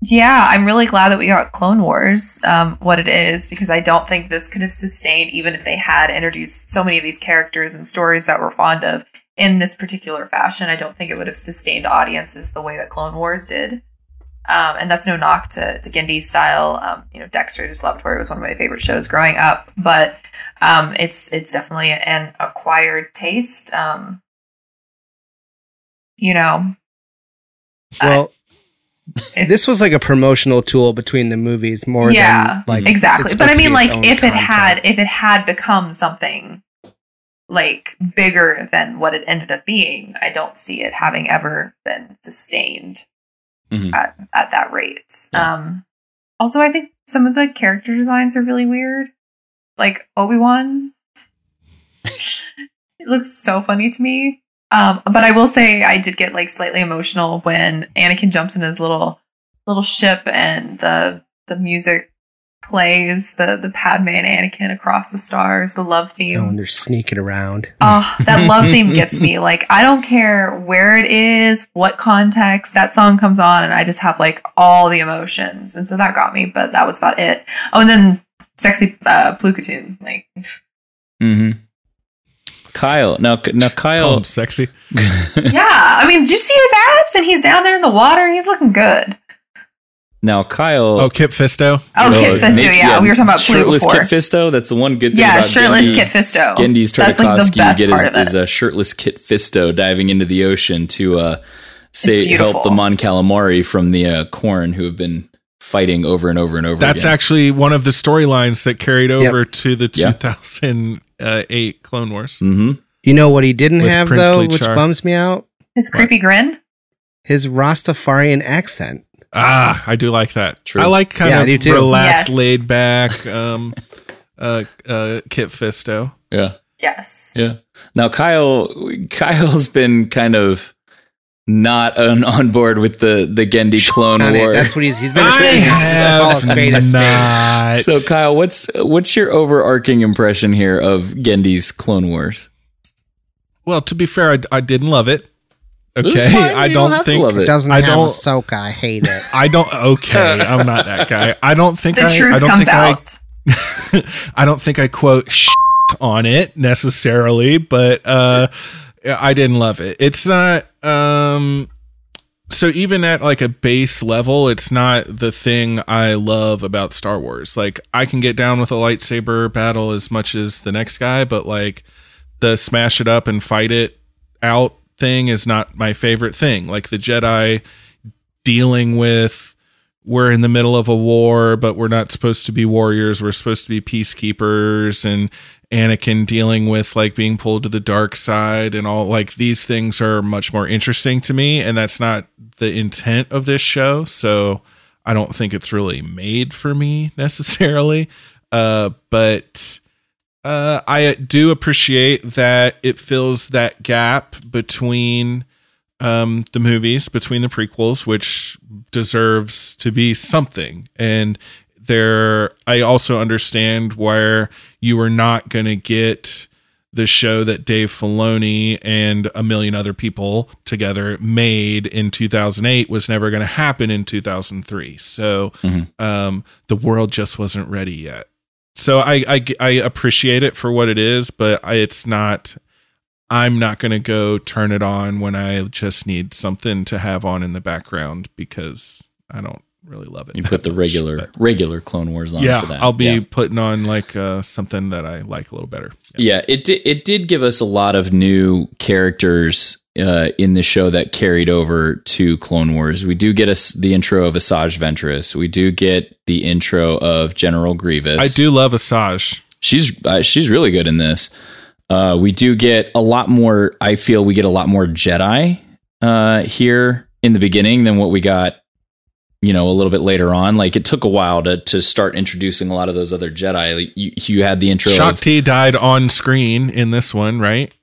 yeah, I'm really glad that we got Clone Wars, um, what it is, because I don't think this could have sustained even if they had introduced so many of these characters and stories that we're fond of in this particular fashion. I don't think it would have sustained audiences the way that Clone Wars did. Um, and that's no knock to, to Genndy's style. Um, you know, Dexter's Laboratory was one of my favorite shows growing up, but um, it's it's definitely an acquired taste. Um, you know, Well, it's- this was like a promotional tool between the movies more yeah than like exactly but i mean like if it had if it had become something like bigger than what it ended up being, I don't see it having ever been sustained Mhm. at, at that rate. Yeah. Um, also, I think some of the character designs are really weird. Like Obi Wan, it looks so funny to me. Um, but I will say I did get like slightly emotional when Anakin jumps in his little little ship and the the music plays the the Padme and Anakin across the stars, the love Oh, theme. and they're sneaking around. Oh, that love theme gets me. Like, I don't care where it is, what context that song comes on, and I just have like all the emotions. And so that got me, but that was about it. Oh, and then sexy uh, Plukatoon. Like, hmm Kyle. Now, now Call Kyle. him sexy. yeah. I mean, did you see his abs? And he's down there in the water. He's looking good. Now, Kyle. Oh, Kip Fisto. Oh, Kit Fisto. Nick- yeah, we were talking about Plu shirtless before. Kit Fisto. That's the one good thing yeah, about shirtless Genndy, Kit Fisto. Genndy's That's like the Tartakovsky best get part his, of a shirtless Kit Fisto diving into the ocean to uh, say help the Mon Calamari from the uh, Quarren who have been fighting over and over and over. That's again. actually one of the storylines that carried Yep. over to the Yeah. 2008 Clone Wars. hmm You know what he didn't With have Princely though, which bums me out? His creepy grin. His Rastafarian accent. Ah, I do like that. True. I like kind Yeah, of too. relaxed, Yes. laid back um, uh, uh, Kit Fisto. Yeah. Yes. Yeah. Now Kyle, Kyle's been kind of not on, on board with the the Genndy Clone On it. War. That's what he's he's been I a call a spade a have spade. not. so Kyle, what's what's your overarching impression here of Genndy's Clone Wars? well, to be fair, I, I didn't love it. Okay, fine. I You don't, don't think love it. Doesn't I have don't- Ahsoka. I hate it. I don't. Okay, I'm not that guy. I don't think The I, truth I don't comes think out. I, I don't think I quote shit on it necessarily, but uh, I didn't love it. It's not. Um, so even at like a base level, it's not the thing I love about Star Wars. Like I can get down with a lightsaber battle as much as the next guy, but like the smash it up and fight it out thing is not my favorite thing. Like the Jedi dealing with we're in the middle of a war, but we're not supposed to be warriors. We're supposed to be peacekeepers and Anakin dealing with like being pulled to the dark side and all like these things are much more interesting to me and that's not the intent of this show. So I don't think it's really made for me necessarily. Uh but uh I do appreciate that it fills that gap between um, the movies between the prequels, which deserves to be something. And there, I also understand where you are not going to get the show that Dave Filoni and a million other people together made in 2008 was never going to happen in 2003. So Mhm. um, the world just wasn't ready yet. So I, I I appreciate it for what it is, but I, it's not. I'm not going to go turn it on when I just need something to have on in the background because I don't really love it. You put the much, regular but- regular Clone Wars on yeah, for that. I'll be Yeah. putting on like uh, something that I like a little better. Yeah, it did. It did give us a lot of new characters uh, in the show that carried over to Clone Wars. We do get us the intro of Asajj Ventress. We do get the intro of General Grievous. I do love Asajj. She's uh, she's really good in this. Uh, we do get a lot more. I feel we get a lot more Jedi uh, here in the beginning than what we got. You know, a little bit later on. Like it took a while to to start introducing a lot of those other Jedi. Like, you, you had the intro of Shaak Ti died on screen in this one, right?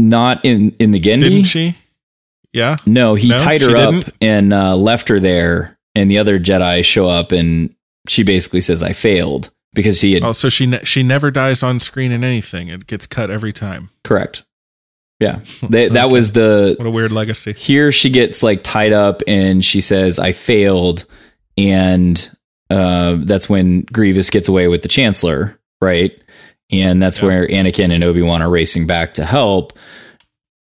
Not in in the Genndy. Didn't she? Yeah. No, he No, tied her up didn't? and uh, left her there. And the other Jedi show up, and she basically says, "I failed." Because he had Oh, so she ne- she never dies on screen in anything. It gets cut every time. correct. Yeah, they, that was the What a weird legacy. here she gets like tied up and she says i failed and uh, that's when grievous gets away with the chancellor right and that's Yeah. where anakin and obi-wan are racing back to help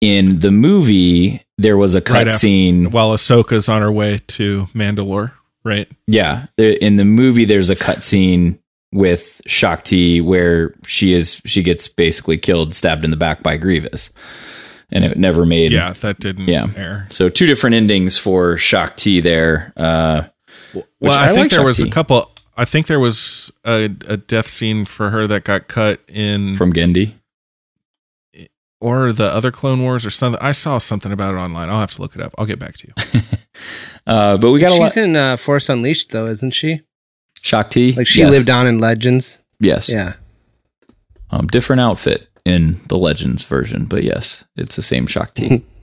in the movie there was a Right cutscene While Ahsoka's on her way to Mandalore, right? yeah there, in the movie there's a cutscene with Shaak Ti where she is she gets basically killed stabbed in the back by grievous and it never made Yeah, that didn't Yeah. air. So two different endings for Shaak Ti there. Uh, Well, I, I think like there was a couple. I think there was a, a death scene for her that got cut in from Genndy. or the other Clone Wars or something. I saw something about it online. I'll have to look it up. I'll get back to you. Uh, but we got a lot. She's in uh, Force Unleashed, though, isn't she? Shaak Ti, Like she yes. lived on in Legends. Yes, Yeah. um, different outfit in the Legends version, but yes, it's the same Shaak Ti.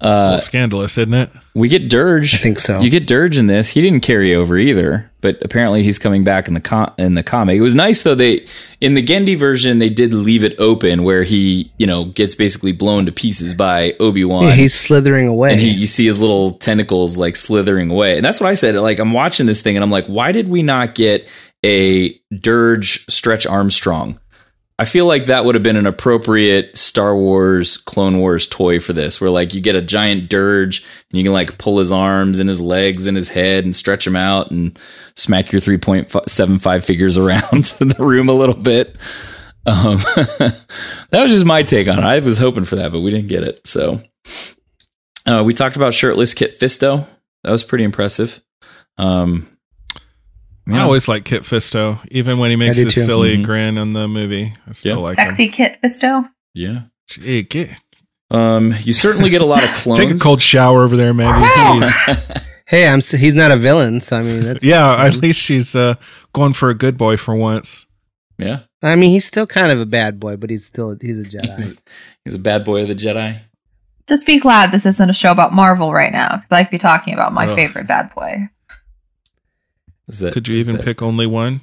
A uh, little scandalous, isn't it? we get Durge. I think so. You get Durge in this. He didn't carry over either, but apparently he's coming back in the com- in the comic. It was nice though. They in the Genndy version they did leave it open where he you know gets basically blown to pieces by Obi Wan. Yeah, he's slithering away. and he, you see his little tentacles like slithering away. And that's what I said. Like, I'm watching this thing and I'm like, why did we not get a Durge Stretch Armstrong? I feel like that would have been an appropriate Star Wars Clone Wars toy for this, where like you get a giant Durge and you can like pull his arms and his legs and his head and stretch him out and smack your 3.75 figures around the room a little bit. Um, that was just my take on it. I was hoping for that, but we didn't get it. So uh, we talked about shirtless Kit Fisto. That was pretty impressive. Um, I always like Kit Fisto, even when he makes do his too. silly Mhm. grin on the movie. I still Yeah. like Sexy Kit Fisto. yeah. Gee, get, Um, you certainly get a lot of clones. take a cold shower over there, maybe. Jeez. hey, I'm. He's not a villain, so I mean, that's yeah, at least she's uh, going for a good boy for once. yeah, I mean, he's still kind of a bad boy, but he's still he's a Jedi. he's a bad boy of the Jedi. Just be glad this isn't a show about Marvel right now, because I'd be talking about my Ugh. favorite bad boy. Is that, Could you is even that- pick only one?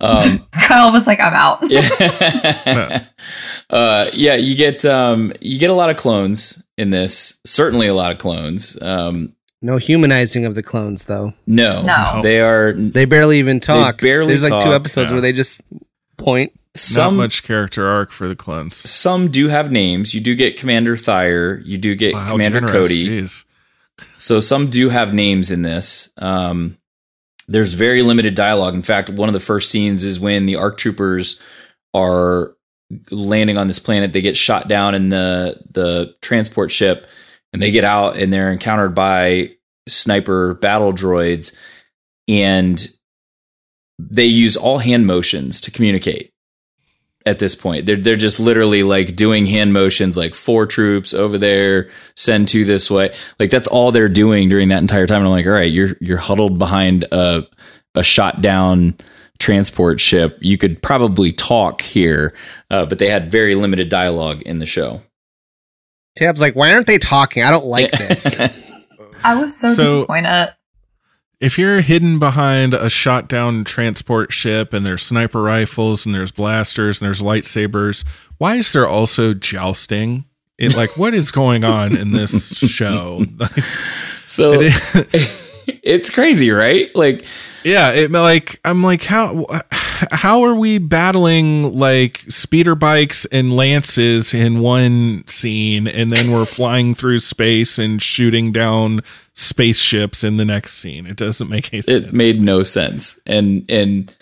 Um, Kyle was like, I'm out. yeah, uh, yeah. You get um, you get a lot of clones in this. Certainly, a lot of clones. Um, no humanizing of the clones, though. no, No. they are They barely even talk. barely There's like talk, two episodes yeah. where they just point. some Not much character arc for the clones. some do have names. You do get Commander Thire. You do get Wow, Commander generous. Cody. Jeez. So some do have names in this. Um, there's very limited dialogue. In fact, one of the first scenes is when the ARC troopers are landing on this planet. They get shot down in the the transport ship, and they get out and they're encountered by sniper battle droids, and they use all hand motions to communicate. At this point, they're they're just literally like doing hand motions, like four troops over there, send two this way. Like that's all they're doing during that entire time. And I'm like, all right, you're you're huddled behind a a shot down transport ship. You could probably talk here, uh, but they had very limited dialogue in the show. Tab's like, why aren't they talking? I don't like this. I was so, So- disappointed. If you're hidden behind a shot down transport ship and there's sniper rifles and there's blasters and there's lightsabers, why is there also jousting? It like what is going on in this show? so It- it's crazy, right? Like yeah, it like I'm like how how are we battling like speeder bikes and lances in one scene and then we're flying through space and shooting down spaceships in the next scene? It doesn't make any sense. it made no sense. And and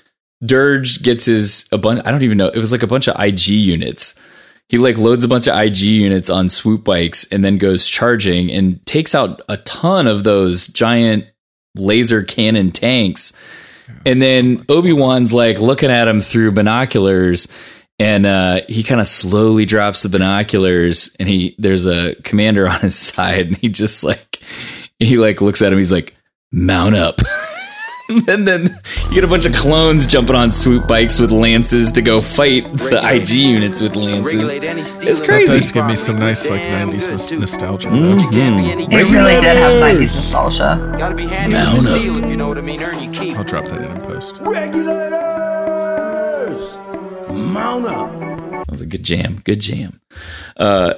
Durge gets his a bunch. I don't even know. It was like a bunch of IG units. He like loads a bunch of IG units on swoop bikes and then goes charging and takes out a ton of those giant laser cannon tanks. And then Obi Wan's like looking at him through binoculars, and uh, he kind of slowly drops the binoculars, and he there's a commander on his side, and he just like he like looks at him, he's like, "Mount up." and then you get a bunch of clones jumping on swoop bikes with lances to go fight the IG units with lances. It's crazy. That crazy. does give me some nice like 90s nos- nostalgia. though. Mhm. It really did have 90s nostalgia. Gotta be handy Mount with the up. steel if you know what I mean. Earn your keep. I'll drop that in in post. Regulators! Mount up! That was a good jam. Good jam. Uh,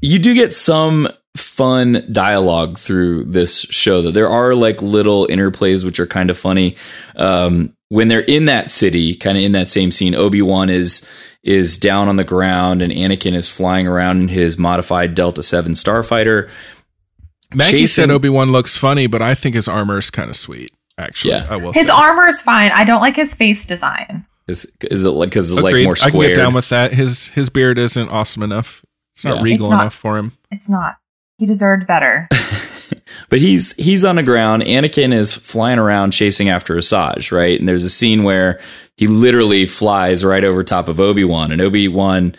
you do get some fun dialogue through this show, that There are like little interplays which are kind of funny. Um, when they're in that city, kind of in that same scene, Obi Wan is is down on the ground and Anakin is flying around in his modified Delta Seven starfighter. Maggie Chasing- said Obi Wan looks funny, but I think his armor is kind of sweet. Actually, Yeah. I will. His say. armor is fine. I don't like his face design. Is is it like because it's like Agreed. more I can get down with that. His his beard isn't awesome enough. It's not Yeah. regal It's not. enough for him. It's not. He deserved better. but he's he's on the ground. Anakin is flying around chasing after Asajj, right? And there's a scene where he literally flies right over top of Obi Wan, and Obi Wan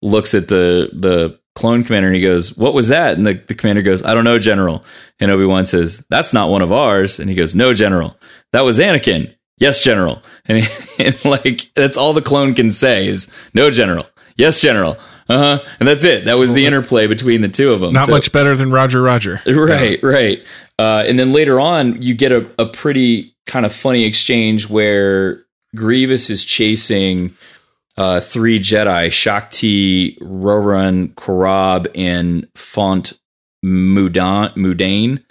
looks at the the clone commander and he goes, "What was that?" And the, the commander goes, "I don't know, General." And Obi Wan says, "That's not one of ours." And he goes, "No, General, that was Anakin." Yes, General. And, and like that's all the clone can say is, "No, General." Yes, General. Uh huh. And that's it. That was the interplay between the two of them. Not So- much better than Roger Roger. Right, right. Uh, and then later on, you get a, a pretty kind of funny exchange where Grievous is chasing uh, three Jedi, Shakti, Roron, Corobb, and Font Mudan, Mudane,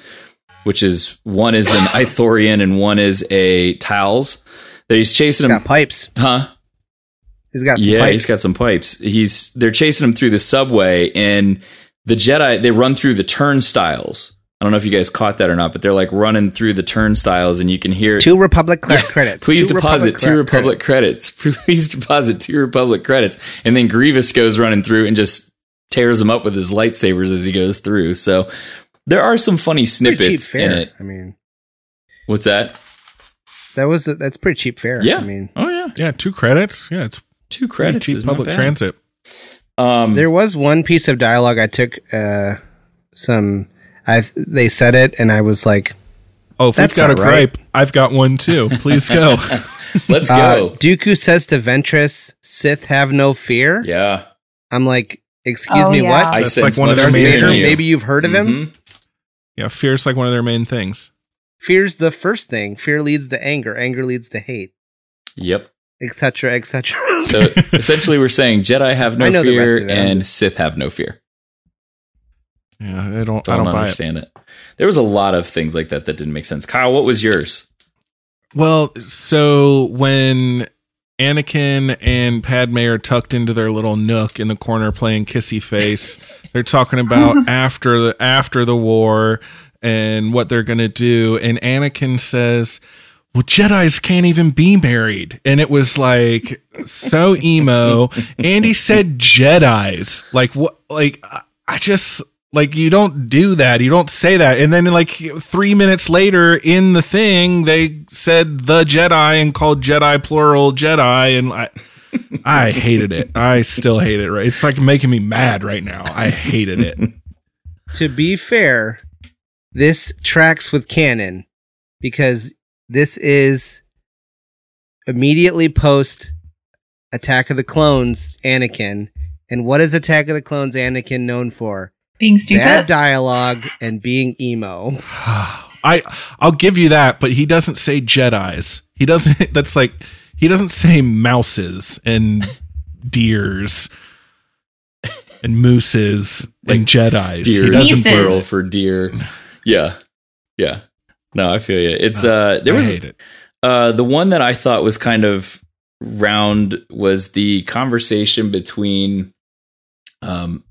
which is one is an Ithorian and one is a Talz. That he's chasing He's him, got pipes. huh? He's got some yeah, pipes. he's got some pipes. He's they're chasing him through the subway, and the Jedi they run through the turnstiles. I don't know if you guys caught that or not, but they're like running through the turnstiles, and you can hear. two Republic cre- credits. Please Two deposit two cre- Republic credits. Please deposit two Republic credits, and then Grievous goes running through and just tears him up with his lightsabers as he goes through. So there are some funny Pretty cheap snippets fare. in it. I mean, What's that? that was that's pretty cheap fare. Yeah. I mean, Oh yeah, Yeah, two credits. Yeah, it's two credits cheap is not public bad. transit. Um, there was one piece of dialogue I took uh some I they said it and I was like Oh, if That's we've got a not right. gripe, I've got one too. Please go. let's uh, go. Dooku says to Ventress, Sith have no fear. yeah, I'm like, excuse Oh, me, yeah. what? I That's sense like one of their Darth main fear in Vader, things. you. maybe you've heard of him. Mhm. yeah, fear's like one of their main things. Fear's the first thing. Fear leads to anger. Anger leads to hate, Yep. Etc., etc. So essentially, we're saying Jedi have no I know the rest fear of it. I'm and Sith have no fear. Yeah, I don't. I Don't, don't buy it. understand it. There was a lot of things like that that didn't make sense. Kyle, what was yours? Well, so when Anakin and Padme are tucked into their little nook in the corner playing kissy face, they're talking about after the after the war and what they're going to do and Anakin says, "Well, Jedi's can't even be married." And it was like so emo. and he said Jedi's. Like what like I- I just like you don't do that. You don't say that. And then like 3 minutes later in the thing they said the Jedi and called Jedi plural Jedi and I I hated it. I still hate it. Right? It's like making me mad right now. I hated it. to be fair, this tracks with canon because this is immediately post Attack of the Clones Anakin. And what is Attack of the Clones Anakin known for? Being stupid. Bad dialogue and being emo. I I'll give you that, but he doesn't say Jedi's. He doesn't. That's like he doesn't say mouses and deers and mooses and Jedi's. He Deer, doesn't. Nieces. plural for deer. Yeah, yeah. No, I feel you. It's uh, there I was hate it. uh, the one that I thought was kind of round was the conversation between um,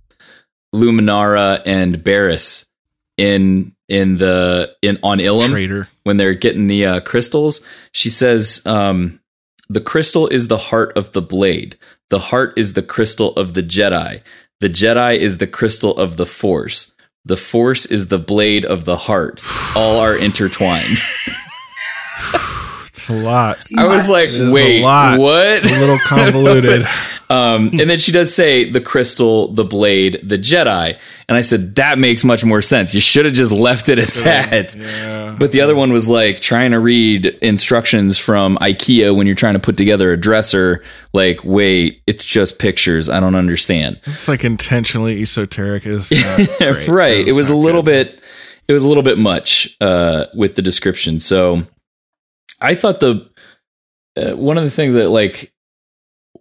Luminara and Barris in in the in on Ilum. Traitor. when they're getting the uh, crystals. She says, um, "The crystal is the heart of the blade. The heart is the crystal of the Jedi. The Jedi is the crystal of the Force. The Force is the blade of the heart. All are intertwined." It's a lot. I was much. like, It is a "Wait, lot. what?" It's a little convoluted. Um, and then she does say the crystal, the blade, the Jedi. And I said, that makes much more sense. You should have just left it at that. yeah. But the other one was like trying to read instructions from IKEA when you're trying to put together a dresser. Like, wait, it's just pictures. I don't understand. It's like intentionally esoteric. Is not great. right. It was a little good. bit. It was a little bit much uh, with the description. So I thought the uh, one of the things that like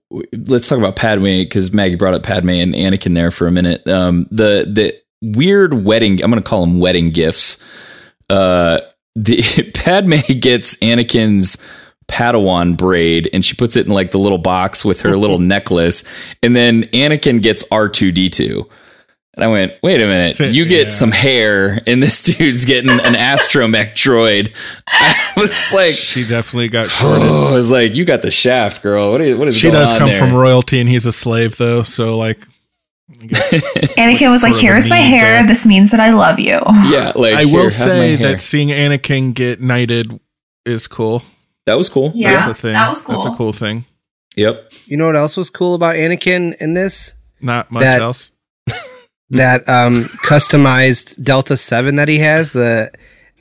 w- let's talk about Padme because Maggie brought up Padme and Anakin there for a minute. Um, the the weird wedding. I'm going to call them wedding gifts. Uh, the Padme gets Anakin's Padawan braid and she puts it in like the little box with her little necklace, and then Anakin gets R two D two. And I went, wait a minute, So- you get yeah. some hair, and this dude's getting an astromech droid. I was like, She definitely got shorted. oh, I was like, you got the shaft, girl. What is what is she going does on come there? from royalty, and he's a slave, though. So like, Anakin was like, Sort of "Here's my hair. guy. This means that I love you." yeah, like I here, will say that seeing Anakin get knighted is cool. that was cool. Yeah. That's a thing. that was cool. That's a cool. cool thing. Yep. You know what else was cool about Anakin in this? Not much That- else. That um customized Delta 7 that he has, the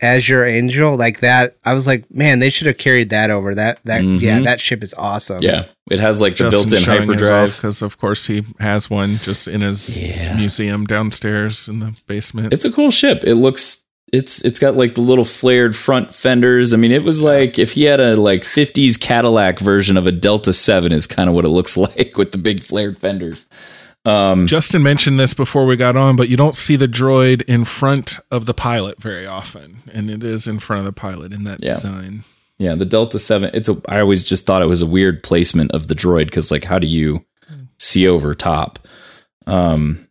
Azure Angel, like that. I was like, man, they should have carried that over. That that yeah, Mhm. that ship is awesome. Yeah, it has like the built-in hyperdrive. because of course he has one just in his Yeah. museum downstairs in the basement. It's a cool ship. It looks it's it's got like the little flared front fenders. I mean, it was like if he had a like 50s Cadillac version of a Delta 7 is kind of what it looks like with the big flared fenders. Um Justin mentioned this before we got on, but you don't see the droid in front of the pilot very often, and it is in front of the pilot in that Yeah. design. yeah, the Delta 7, it's a I always just thought it was a weird placement of the droid cuz like how do you see over top? Um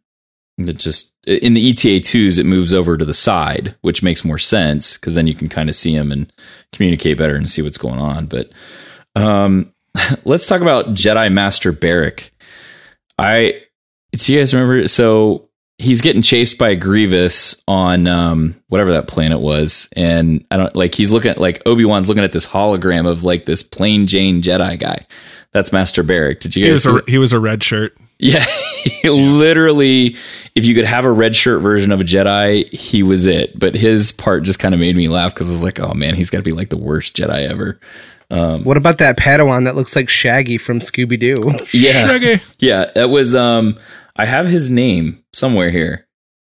it just in the ETA 2s it moves over to the side, which makes more sense cuz then you can kind of see him and communicate better and see what's going on, but um let's talk about Jedi Master Barrek. I do you guys remember so he's getting chased by Grievous on um whatever that planet was and I don't like he's looking at like Obi-Wan's looking at this hologram of like this plain Jane Jedi guy. That's Master Barrek. Did you He guys was see a he was a red shirt. yeah, literally, if you could have a red shirt version of a Jedi, he was it. But his part just kind of made me laugh because I was like, oh man, he's got to be like the worst Jedi ever. What about that Padawan that looks like Shaggy from Scooby Doo? Yeah, Shaggy. yeah, that was. Um, I have his name somewhere here.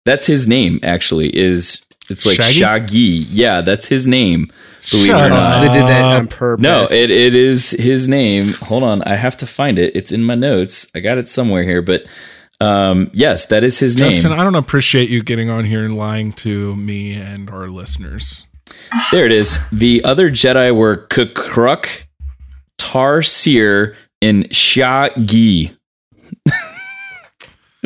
That's his name actually. Is it's like Shaggy? Shaggy? Yeah, that's his name. Believe Shut it or not. so they did that on purpose. No, it, it is his name. Hold on, I have to find it. It's in my notes. I got it somewhere here, but um, yes, that is his Justin, name. I don't appreciate you getting on here and lying to me and our listeners. There it is. The other Jedi were K'Kruhk, Tarr Seirr, and Sha'a Gi.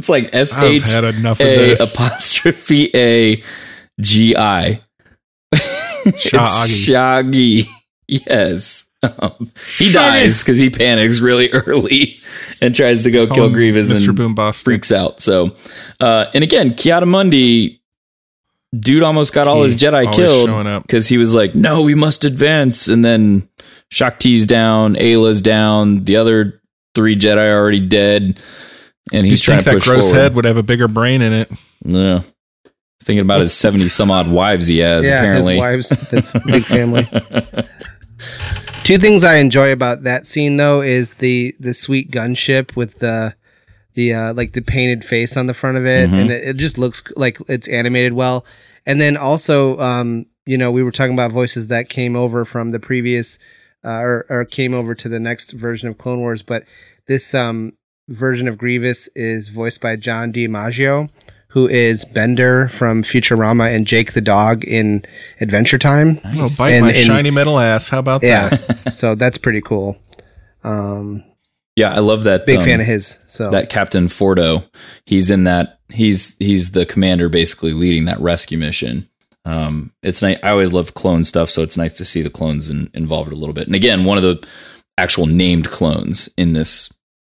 it's like S H had enough of A apostrophe A G I. Shaggy. Shaggy. Yes. Um, he Shaggy. dies because he panics really early and tries to go kill Um, Grievous Mr. and Boombastic. freaks out. So, uh, and again, Ki-Adi-Mundi, dude almost got all his Jedi killed because he was like, "No, we must advance." And then Shaak Ti's down, Ayla's down, the other three Jedi are already dead, and he's You'd trying think to that push gross forward. head would have a bigger brain in it. Yeah, thinking about his seventy some odd wives he has. yeah, apparently, his wives. That's big family. Two things I enjoy about that scene though is the the sweet gunship with the the uh, like the painted face on the front of it, Mhm. and it, it just looks like it's animated well. And then also, um, you know, we were talking about voices that came over from the previous uh, or, or came over to the next version of Clone Wars, but this um, version of Grievous is voiced by John DiMaggio, who is Bender from Futurama and Jake the dog in Adventure Time. Oh, bite And- my and- shiny metal ass. How about Yeah, that? so that's pretty cool. Um, yeah, I love that. big um, fan of his. So that Captain Fordo. He's in that. He's he's the commander, basically leading that rescue mission. Um, it's nice. I always love clone stuff, so it's nice to see the clones in, involved a little bit. And again, one of the actual named clones in this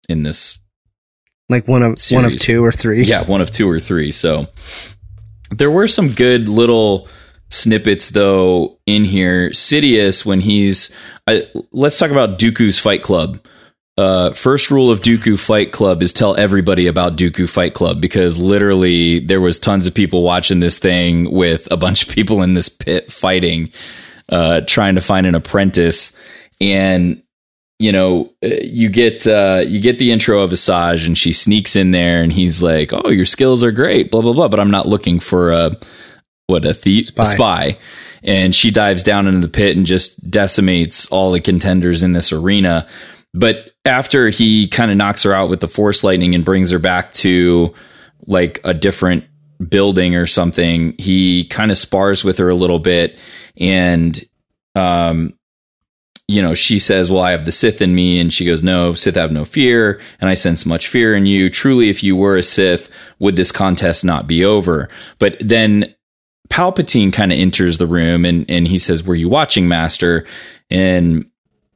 in this like one of one of two or three. yeah, one of two or three. So there were some good little snippets though in here. Sidious when he's I, let's talk about Dooku's Fight Club. Uh, first rule of Dooku Fight Club is tell everybody about Dooku Fight Club because literally there was tons of people watching this thing with a bunch of people in this pit fighting, uh, trying to find an apprentice, and you know, uh, you get uh, you get the intro of Asajj, and she sneaks in there, and he's like, "Oh, your skills are great," blah blah blah. But I'm not looking for a what a thief, Spy. a spy. And she dives down into the pit and just decimates all the contenders in this arena. But after he kind of knocks her out with the force lightning and brings her back to like a different building or something, he kind of spars with her a little bit and um you know, she says, Well, I have the Sith in me. And she goes, No, Sith have no fear. And I sense much fear in you. Truly, if you were a Sith, would this contest not be over? But then Palpatine kind of enters the room and, and he says, Were you watching, Master? And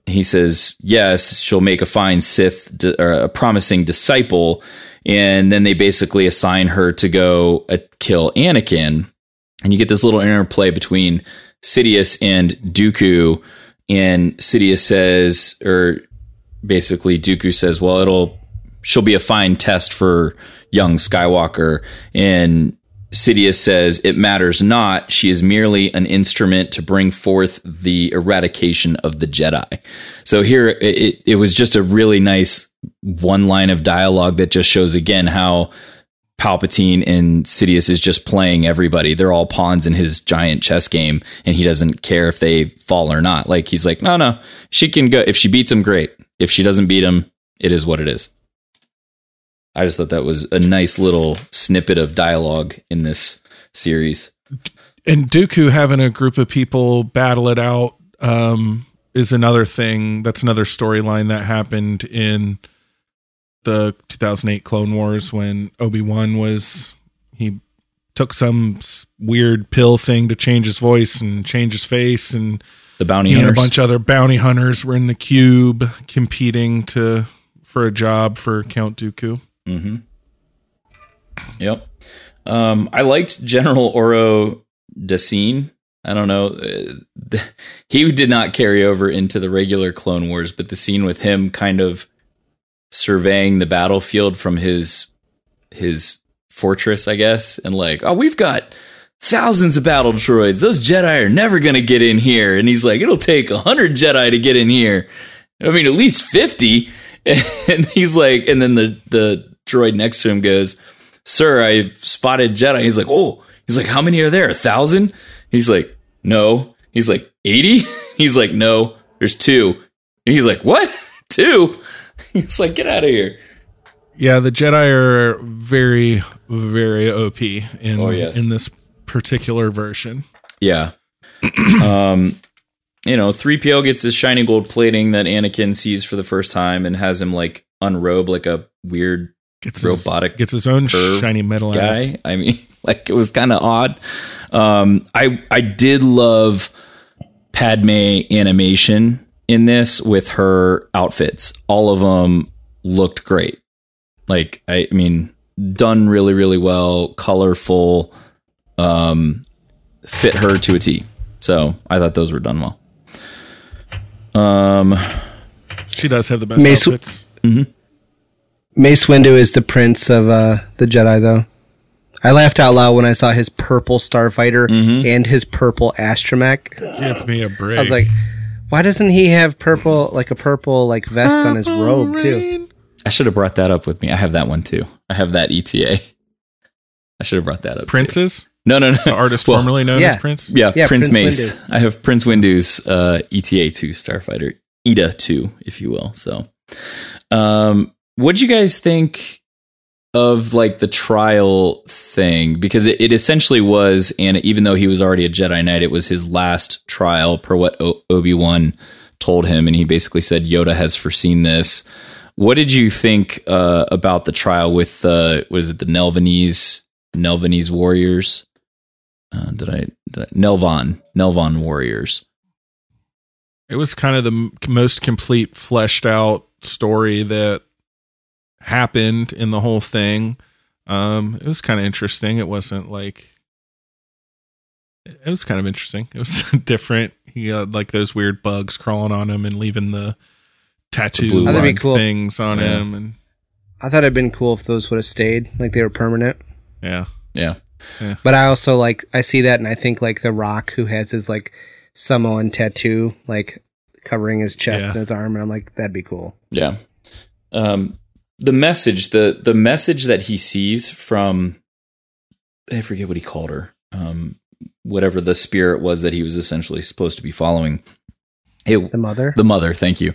he says, yes, she'll make a fine Sith di- or a promising disciple. And then they basically assign her to go uh, kill Anakin. And you get this little interplay between Sidious and Dooku. And Sidious says, or basically Dooku says, well, it'll, she'll be a fine test for young Skywalker. And Sidious says, It matters not. She is merely an instrument to bring forth the eradication of the Jedi. So here it, it, it was just a really nice one line of dialogue that just shows again how Palpatine and Sidious is just playing everybody. They're all pawns in his giant chess game, and he doesn't care if they fall or not. Like he's like, no, no, she can go. If she beats him, great. If she doesn't beat him, it is what it is. I just thought that was a nice little snippet of dialogue in this series. and Dooku having a group of people battle it out um, is another thing. That's another storyline that happened in the 2008 Clone Wars when Obi Wan was he took some weird pill thing to change his voice and change his face, and The bounty he and a bunch of other bounty hunters were in the cube competing to for a job for Count Dooku. Mm-hmm. Yep. Um, I liked General Oro Dassyne. I don't know. uh, He did not carry over into the regular Clone Wars, but the scene with him kind of surveying the battlefield from his his fortress, I guess, and like, oh, we've got thousands of battle droids. Those Jedi are never going to get in here. And he's like, it'll take a hundred Jedi to get in here. I mean, at least fifty. And he's like, and then the the droid next to him goes, "Sir, I've spotted Jedi." He's like, "Oh." He's like, "How many are there? A thousand? He's like, "No." He's like, 80? He's like, "No, there's two. And he's like, "What? Two? He's like, "Get out of here." Yeah, the Jedi are very, very OP in Oh, yes. in this particular version. Yeah. um, you know, 3PO gets his shiny gold plating that Anakin sees for the first time and has him like unrobe like a weird Gets Robotic his, gets his own shiny metal ass. guy. I mean, like it was kind of odd. Um, I I did love Padme animation in this with her outfits. All of them looked great. Like I, I mean, done really really well, colorful, um, fit her to a T. So I thought those were done well. Um, She does have the best Mace- outfits. Mace Windu is the prince of uh, the Jedi, though. I laughed out loud when I saw his purple starfighter Mm-hmm. and his purple astromech. Give me a break. I was like, why doesn't he have purple, like a purple, like vest on his robe too? I should have brought that up with me. I have that one too. I have that ETA. I should have brought that up. too. Princes, No, no, no. the artist Well, formerly known yeah. as Prince. Yeah, Yeah, Prince, Prince Mace. I have Prince Windu's uh, ETA two Starfighter, ETA two, if you will. So, um, what do you guys think of like the trial thing? Because it, it essentially was, and even though he was already a Jedi Knight, it was his last trial per what o- Obi Wan told him, and he basically said Yoda has foreseen this. What did you think uh, about the trial with uh, was it the Nelvanese Nelvanese warriors? Uh, did, I, did I Nelvon Nelvon warriors? It was kind of the m- most complete, fleshed out story that happened in the whole thing. Um, it was kind of interesting. It wasn't like it was kind of interesting. It was different. He had like those weird bugs crawling on him and leaving the tattoo blue that'd be bug cool. things on Yeah. him, and I thought it'd been cool if those would have stayed, like they were permanent. yeah, Yeah, But I also like I see that and I think like The Rock who has his like Samoan tattoo like covering his chest Yeah. and his arm and I'm like that'd be cool. yeah. Um, the message the the message that he sees from I forget what he called her. Um, whatever the spirit was that he was essentially supposed to be following. It The mother. the mother thank you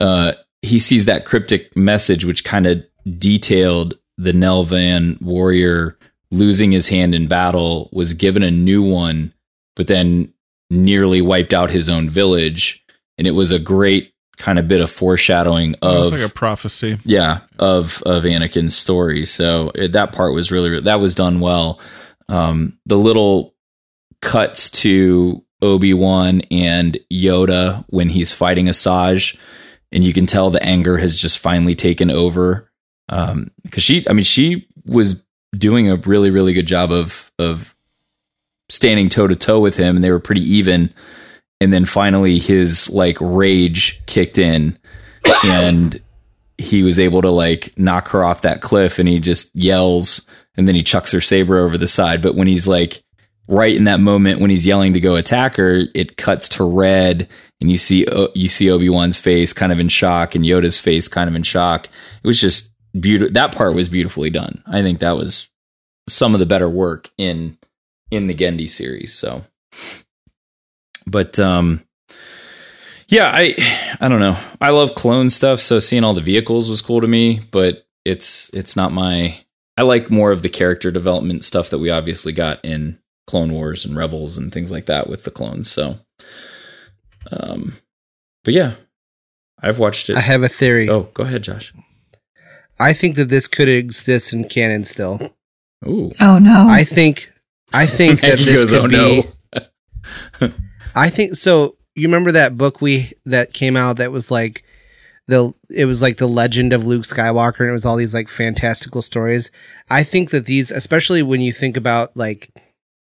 uh he sees that cryptic message which kind of detailed the Nelvaan warrior losing his hand in battle was given a new one but then nearly wiped out his own village and it was a great kind of bit of foreshadowing of like a prophecy. yeah of of anakin's story so it, that part was really that was done well um the little cuts to Obi Wan and Yoda when he's fighting Asajj, and you can tell the anger has just finally taken over. Um, because she, I mean, she was doing a really, really good job of of standing toe to toe with him, and they were pretty even. And then finally, his like rage kicked in, and he was able to like knock her off that cliff, and he just yells, and then he chucks her saber over the side. But when he's like right in that moment when he's yelling to go attack her, it cuts to red, and you see uh, you see Obi Wan's face kind of in shock, and Yoda's face kind of in shock. It was just beautiful. That part was beautifully done. I think that was some of the better work in in the Genndy series. So, but um, yeah, I I don't know. I love clone stuff, so seeing all the vehicles was cool to me. But it's it's not my. I like more of the character development stuff that we obviously got in Clone Wars and Rebels and things like that with the clones. So, um, but yeah, I've watched it. I have a theory. oh, go ahead, Josh. I think that this could exist in canon still. Ooh, Oh no. I think I think that this goes, could "Oh, be no." I think so. You remember that book we that came out that was like the it was like the legend of Luke Skywalker and it was all these like fantastical stories. I think that these especially when you think about like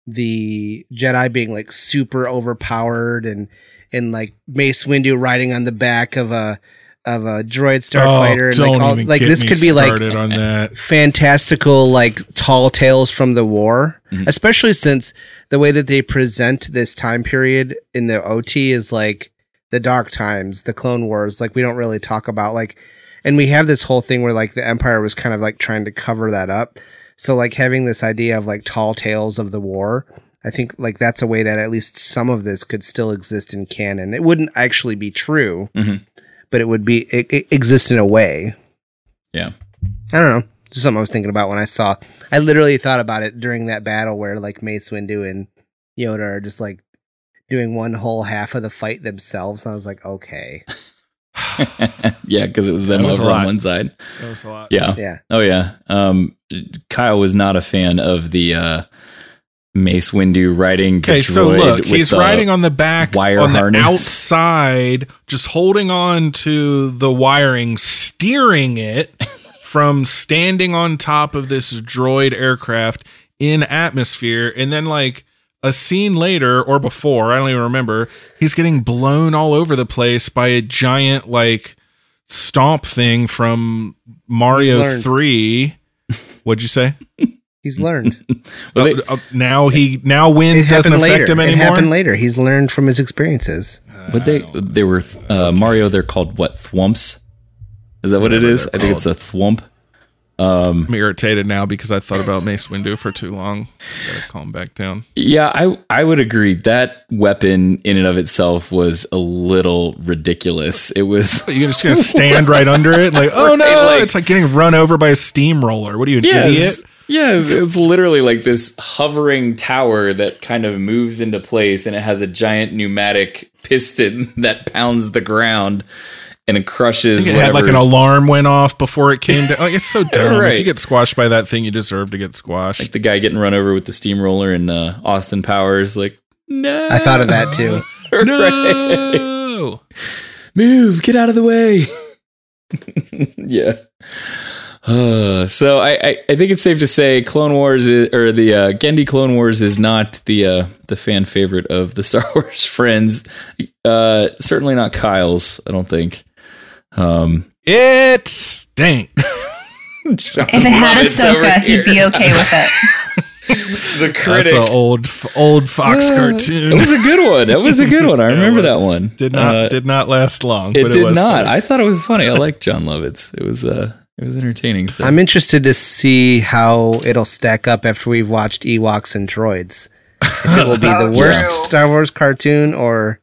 the Jedi being like super overpowered and and like Mace Windu riding on the back of a of a droid starfighter Oh, don't like all, like this could be like started on that. fantastical like tall tales from the war Mhm. especially since the way that they present this time period in the ot is like the dark times the clone wars like we don't really talk about like and we have this whole thing where like the empire was kind of like trying to cover that up so like having this idea of like tall tales of the war i think like that's a way that at least some of this could still exist in canon it wouldn't actually be true Mhm. But it would be it, it exist in a way yeah. I don't know. Just something I was thinking about when I saw. I literally thought about it during that battle where like Mace Windu and Yoda are just like doing one whole half of the fight themselves. I was like, okay, yeah, because it was them was over on one side. That was a lot. Yeah. yeah, Oh yeah. Um, Kyle was not a fan of the uh, Mace Windu riding. the Okay, so look, with he's riding on the back, wire on the harness. outside, just holding on to the wiring, steering it from standing on top of this droid aircraft in atmosphere, and then like a scene later or before, I don't even remember, he's getting blown all over the place by a giant like stomp thing from Mario. Three. What'd you say? he's learned. Well, they- Uh, uh, now he now wind it doesn't affect later. him It anymore. happened later. He's learned from his experiences. But they they were uh, Mario. They're called what Thwomps? Is that what it Whatever is? they're I think it's a Thwomp. Um, I'm irritated now because I thought about Mace Windu for too long. Gotta calm back down. yeah, I I would agree that weapon in and of itself was a little ridiculous. It was You're just gonna stand right under it, like, oh no! Right, like- it's like getting run over by a steamroller. What are you, an yes, idiot? Yes, it's literally like this hovering tower that kind of moves into place, and it has a giant pneumatic piston that pounds the ground and it crushes. it had like an alarm went off before it came down. Like, it's so dumb. If you get squashed by that thing, you deserve to get squashed. like the guy getting run over with the steamroller in uh, Austin Powers. Like, no, I thought of that too. No. move, get out of the way. yeah. Uh, so I, I, I think it's safe to say Clone Wars is, or the uh, Genndy Clone Wars is not the uh, the fan favorite of the Star Wars friends. Uh, certainly not Kyle's. I don't think. Um, It stinks. if it had Ahsoka, he'd be okay with it. The That's critic. an old old Fox It cartoon. It was a good one. That was a good one. I remember was. that one. did not Uh, did not last long. it but did was not. funny. I thought it was funny. I like Jon Lovitz. It was uh, it was entertaining. So. I'm interested to see how it'll stack up after we've watched Ewoks and Droids. If it will be the worst true. Star Wars cartoon or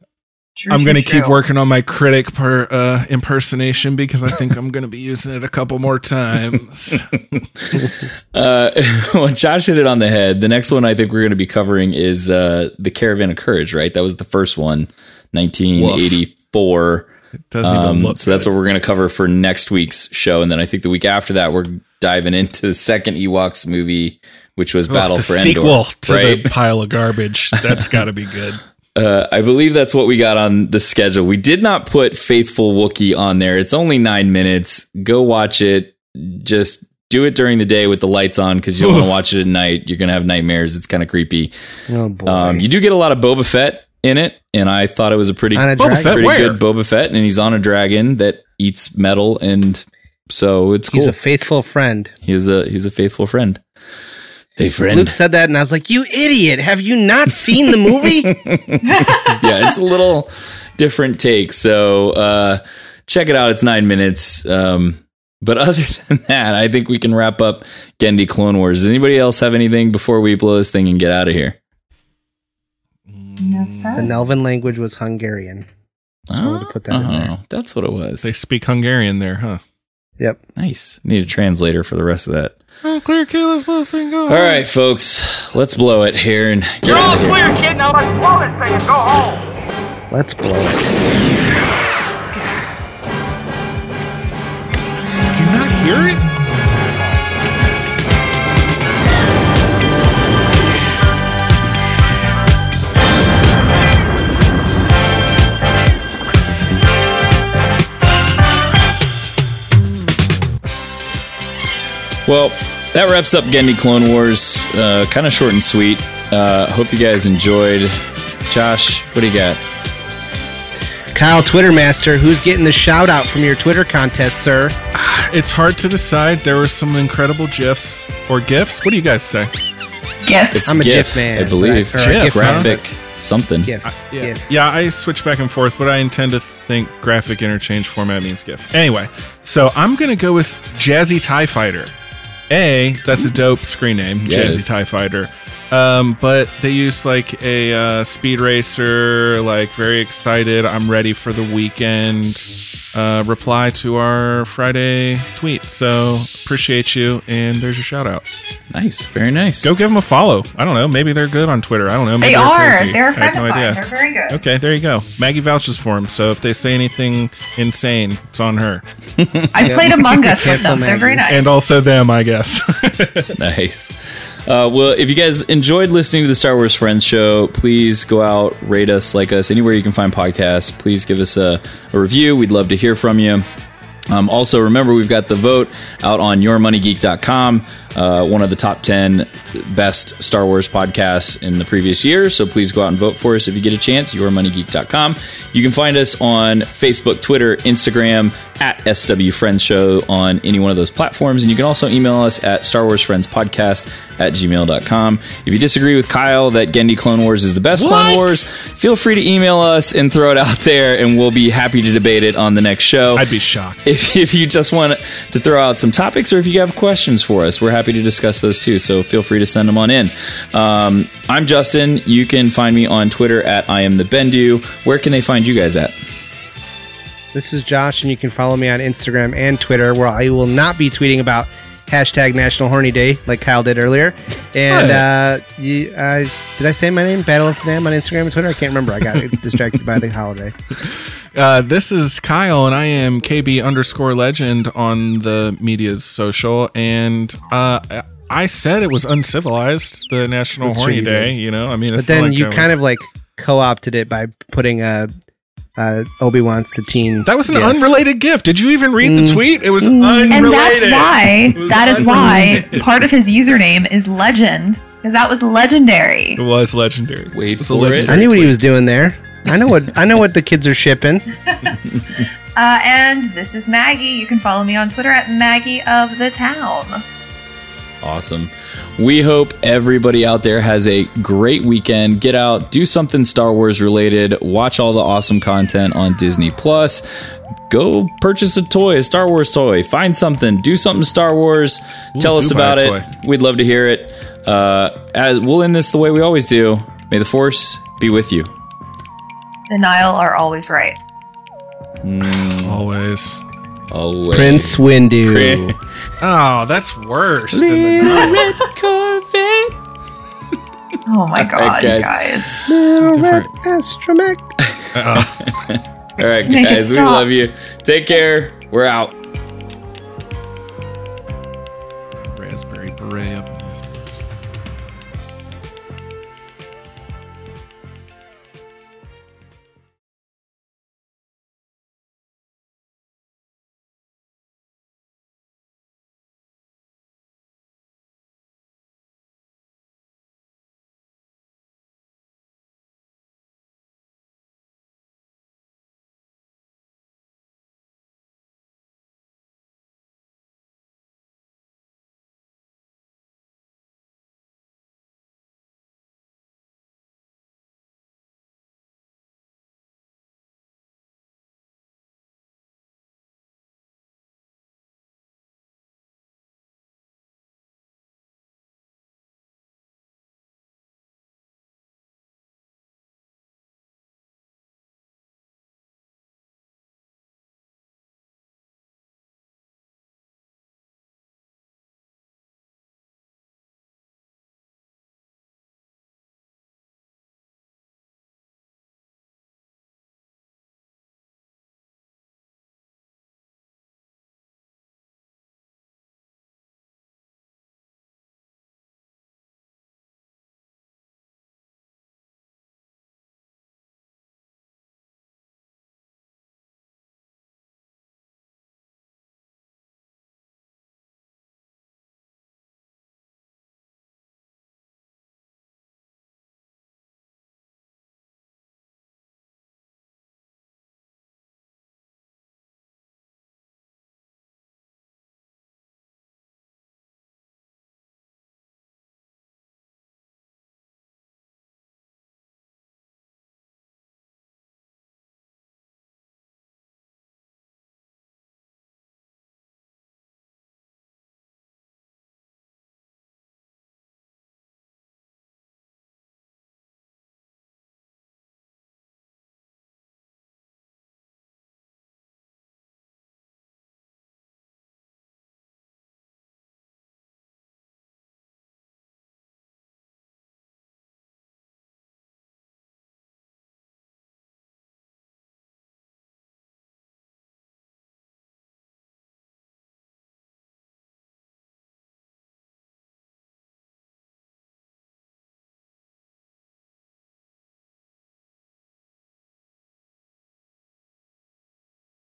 True, I'm going to keep working on my critic per uh, impersonation because I think I'm going to be using it a couple more times. Uh, well, Josh hit it on the head. The next one I think we're going to be covering is uh, the Caravan of Courage. Right, that was the first one, 1984. It doesn't even Um, look. so that's what we're going to cover for next week's show, and then I think the week after that we're diving into the second Ewoks movie, which was Ugh, Battle the for sequel Endor. to right? the pile of garbage. That's got to be good. uh, I believe that's what we got on the schedule. We did not put Faithful Wookiee on there. It's only nine minutes. Go watch it. Just do it during the day with the lights on because you don't want to watch it at night. You're gonna have nightmares. It's kind of creepy. Oh boy. Um, you do get a lot of Boba Fett in it, and I thought it was a pretty a Boba? Fett, pretty where? good Boba Fett, and he's on a dragon that eats metal, and so it's cool. He's a faithful friend. he's a he's a faithful friend. Hey friend. Luke said that, and I was like, "You idiot! Have you not seen the movie?" yeah, it's a little different take. So uh, check it out. It's nine minutes. Um, but other than that, I think we can wrap up Genndy Clone Wars. Does anybody else have anything before we blow this thing and get out of here? No, the sir. Nelvin language was Hungarian. I wanted to put that in there. Oh, that's what it was. They speak Hungarian there, huh? Yep. Nice. Need a translator for the rest of that. Oh, clear kill is blessing. Go. All right, folks, let's blow it here and get You're all out here. clear, kid. Now let's blow this thing and go home. Let's blow it. Do you not hear it? Well, that wraps up Genndy Clone Wars. Uh, kind of short and sweet. Uh, hope you guys enjoyed. Josh, what do you got? Kyle, Twitter master, who's getting the shout out from your Twitter contest, sir? It's hard to decide. There were some incredible gifs or gifs. What do you guys say? Gifts. I'm a GIF, GIF man, I believe. but I- or GIF, GIF huh? graphic something. GIF. Yeah, GIF. yeah. I switch back and forth, but I intend to think graphic interchange format means GIF. Anyway, so I'm gonna go with Jazzy Tie Fighter. A, that's a dope screen name, it Jazzy. Tie Fighter. Um, but they use like a uh, speed racer, like very excited. I'm ready for the weekend. Uh, reply to our Friday tweet. So appreciate you, and there's your shout out. Nice, very nice. Go give them a follow. I don't know. Maybe they're good on Twitter. I don't know. Maybe They they're are. crazy. They're a I have no of mine. idea. They're very good. Okay, there you go. Maggie vouches for them, so if they say anything insane, it's on her. I played Among Us with Cancel them. They're very nice. And also them, I guess. nice. Uh, well, if you guys enjoyed listening to the Star Wars Friends show, please go out, rate us, like us, anywhere you can find podcasts. Please give us a, a review. We'd love to hear from you. Um, also, remember, we've got the vote out on yourmoneygeek.com, uh, one of the top 10 best Star Wars podcasts in the previous year. So please go out and vote for us if you get a chance, yourmoneygeek.com. You can find us on Facebook, Twitter, Instagram, at SW Friends Show on any one of those platforms. And you can also email us at Star Wars Friends Podcast at gmail.com. If you disagree with Kyle that Genndy Clone Wars is the best Clone Wars, feel free to email us and throw it out there, and we'll be happy to debate it on the next show. I'd be shocked. if, if you just want to throw out some topics or if you have questions for us, we're happy to discuss those too. So feel free to send them on in. Um, I'm Justin. You can find me on Twitter at I am the Bendu. Where can they find you guys at? This is Josh, and you can follow me on Instagram and Twitter, where I will not be tweeting about hashtag National Horny Day like Kyle did earlier. And uh, you, uh, did I say my name? Battle of Today on Instagram and Twitter. I can't remember. I got distracted by the holiday. Uh, this is Kyle, and I am KB underscore legend on the media's social. And uh, I said it was uncivilized, the National That's true, Horny you Day. did. You know, I mean, But it's not then like you I kind was- of like co-opted it by putting a, a Obi Wan Satine. That was an gif. unrelated gift. Did you even read the Mm. tweet? It was unrelated. and that's why. It was That is why unrelated. part of his username is legend because that was legendary. It was legendary. Wait It's a for it. legendary I knew what he tweet. was doing there. I know what I know what the kids are shipping. Uh, and this is Maggie. You can follow me on Twitter at Maggie of the Town. Awesome. We hope everybody out there has a great weekend. Get out, do something Star Wars related, watch all the awesome content on Disney Plus. Go purchase a toy, a Star Wars toy. Find something, do something Star Wars. Tell us do buy a about it. toy. We'd love to hear it. Uh, as we'll end this the way we always do. May the Force be with you. The Nile are always right. Hmm. Always. Always. Prince Windu. Prin- Oh, that's worse. than the Little red Corvette. Oh my god, you guys. guys. Little red different. astromech. All right, guys, we love you. Take care. We're out. raspberry beret up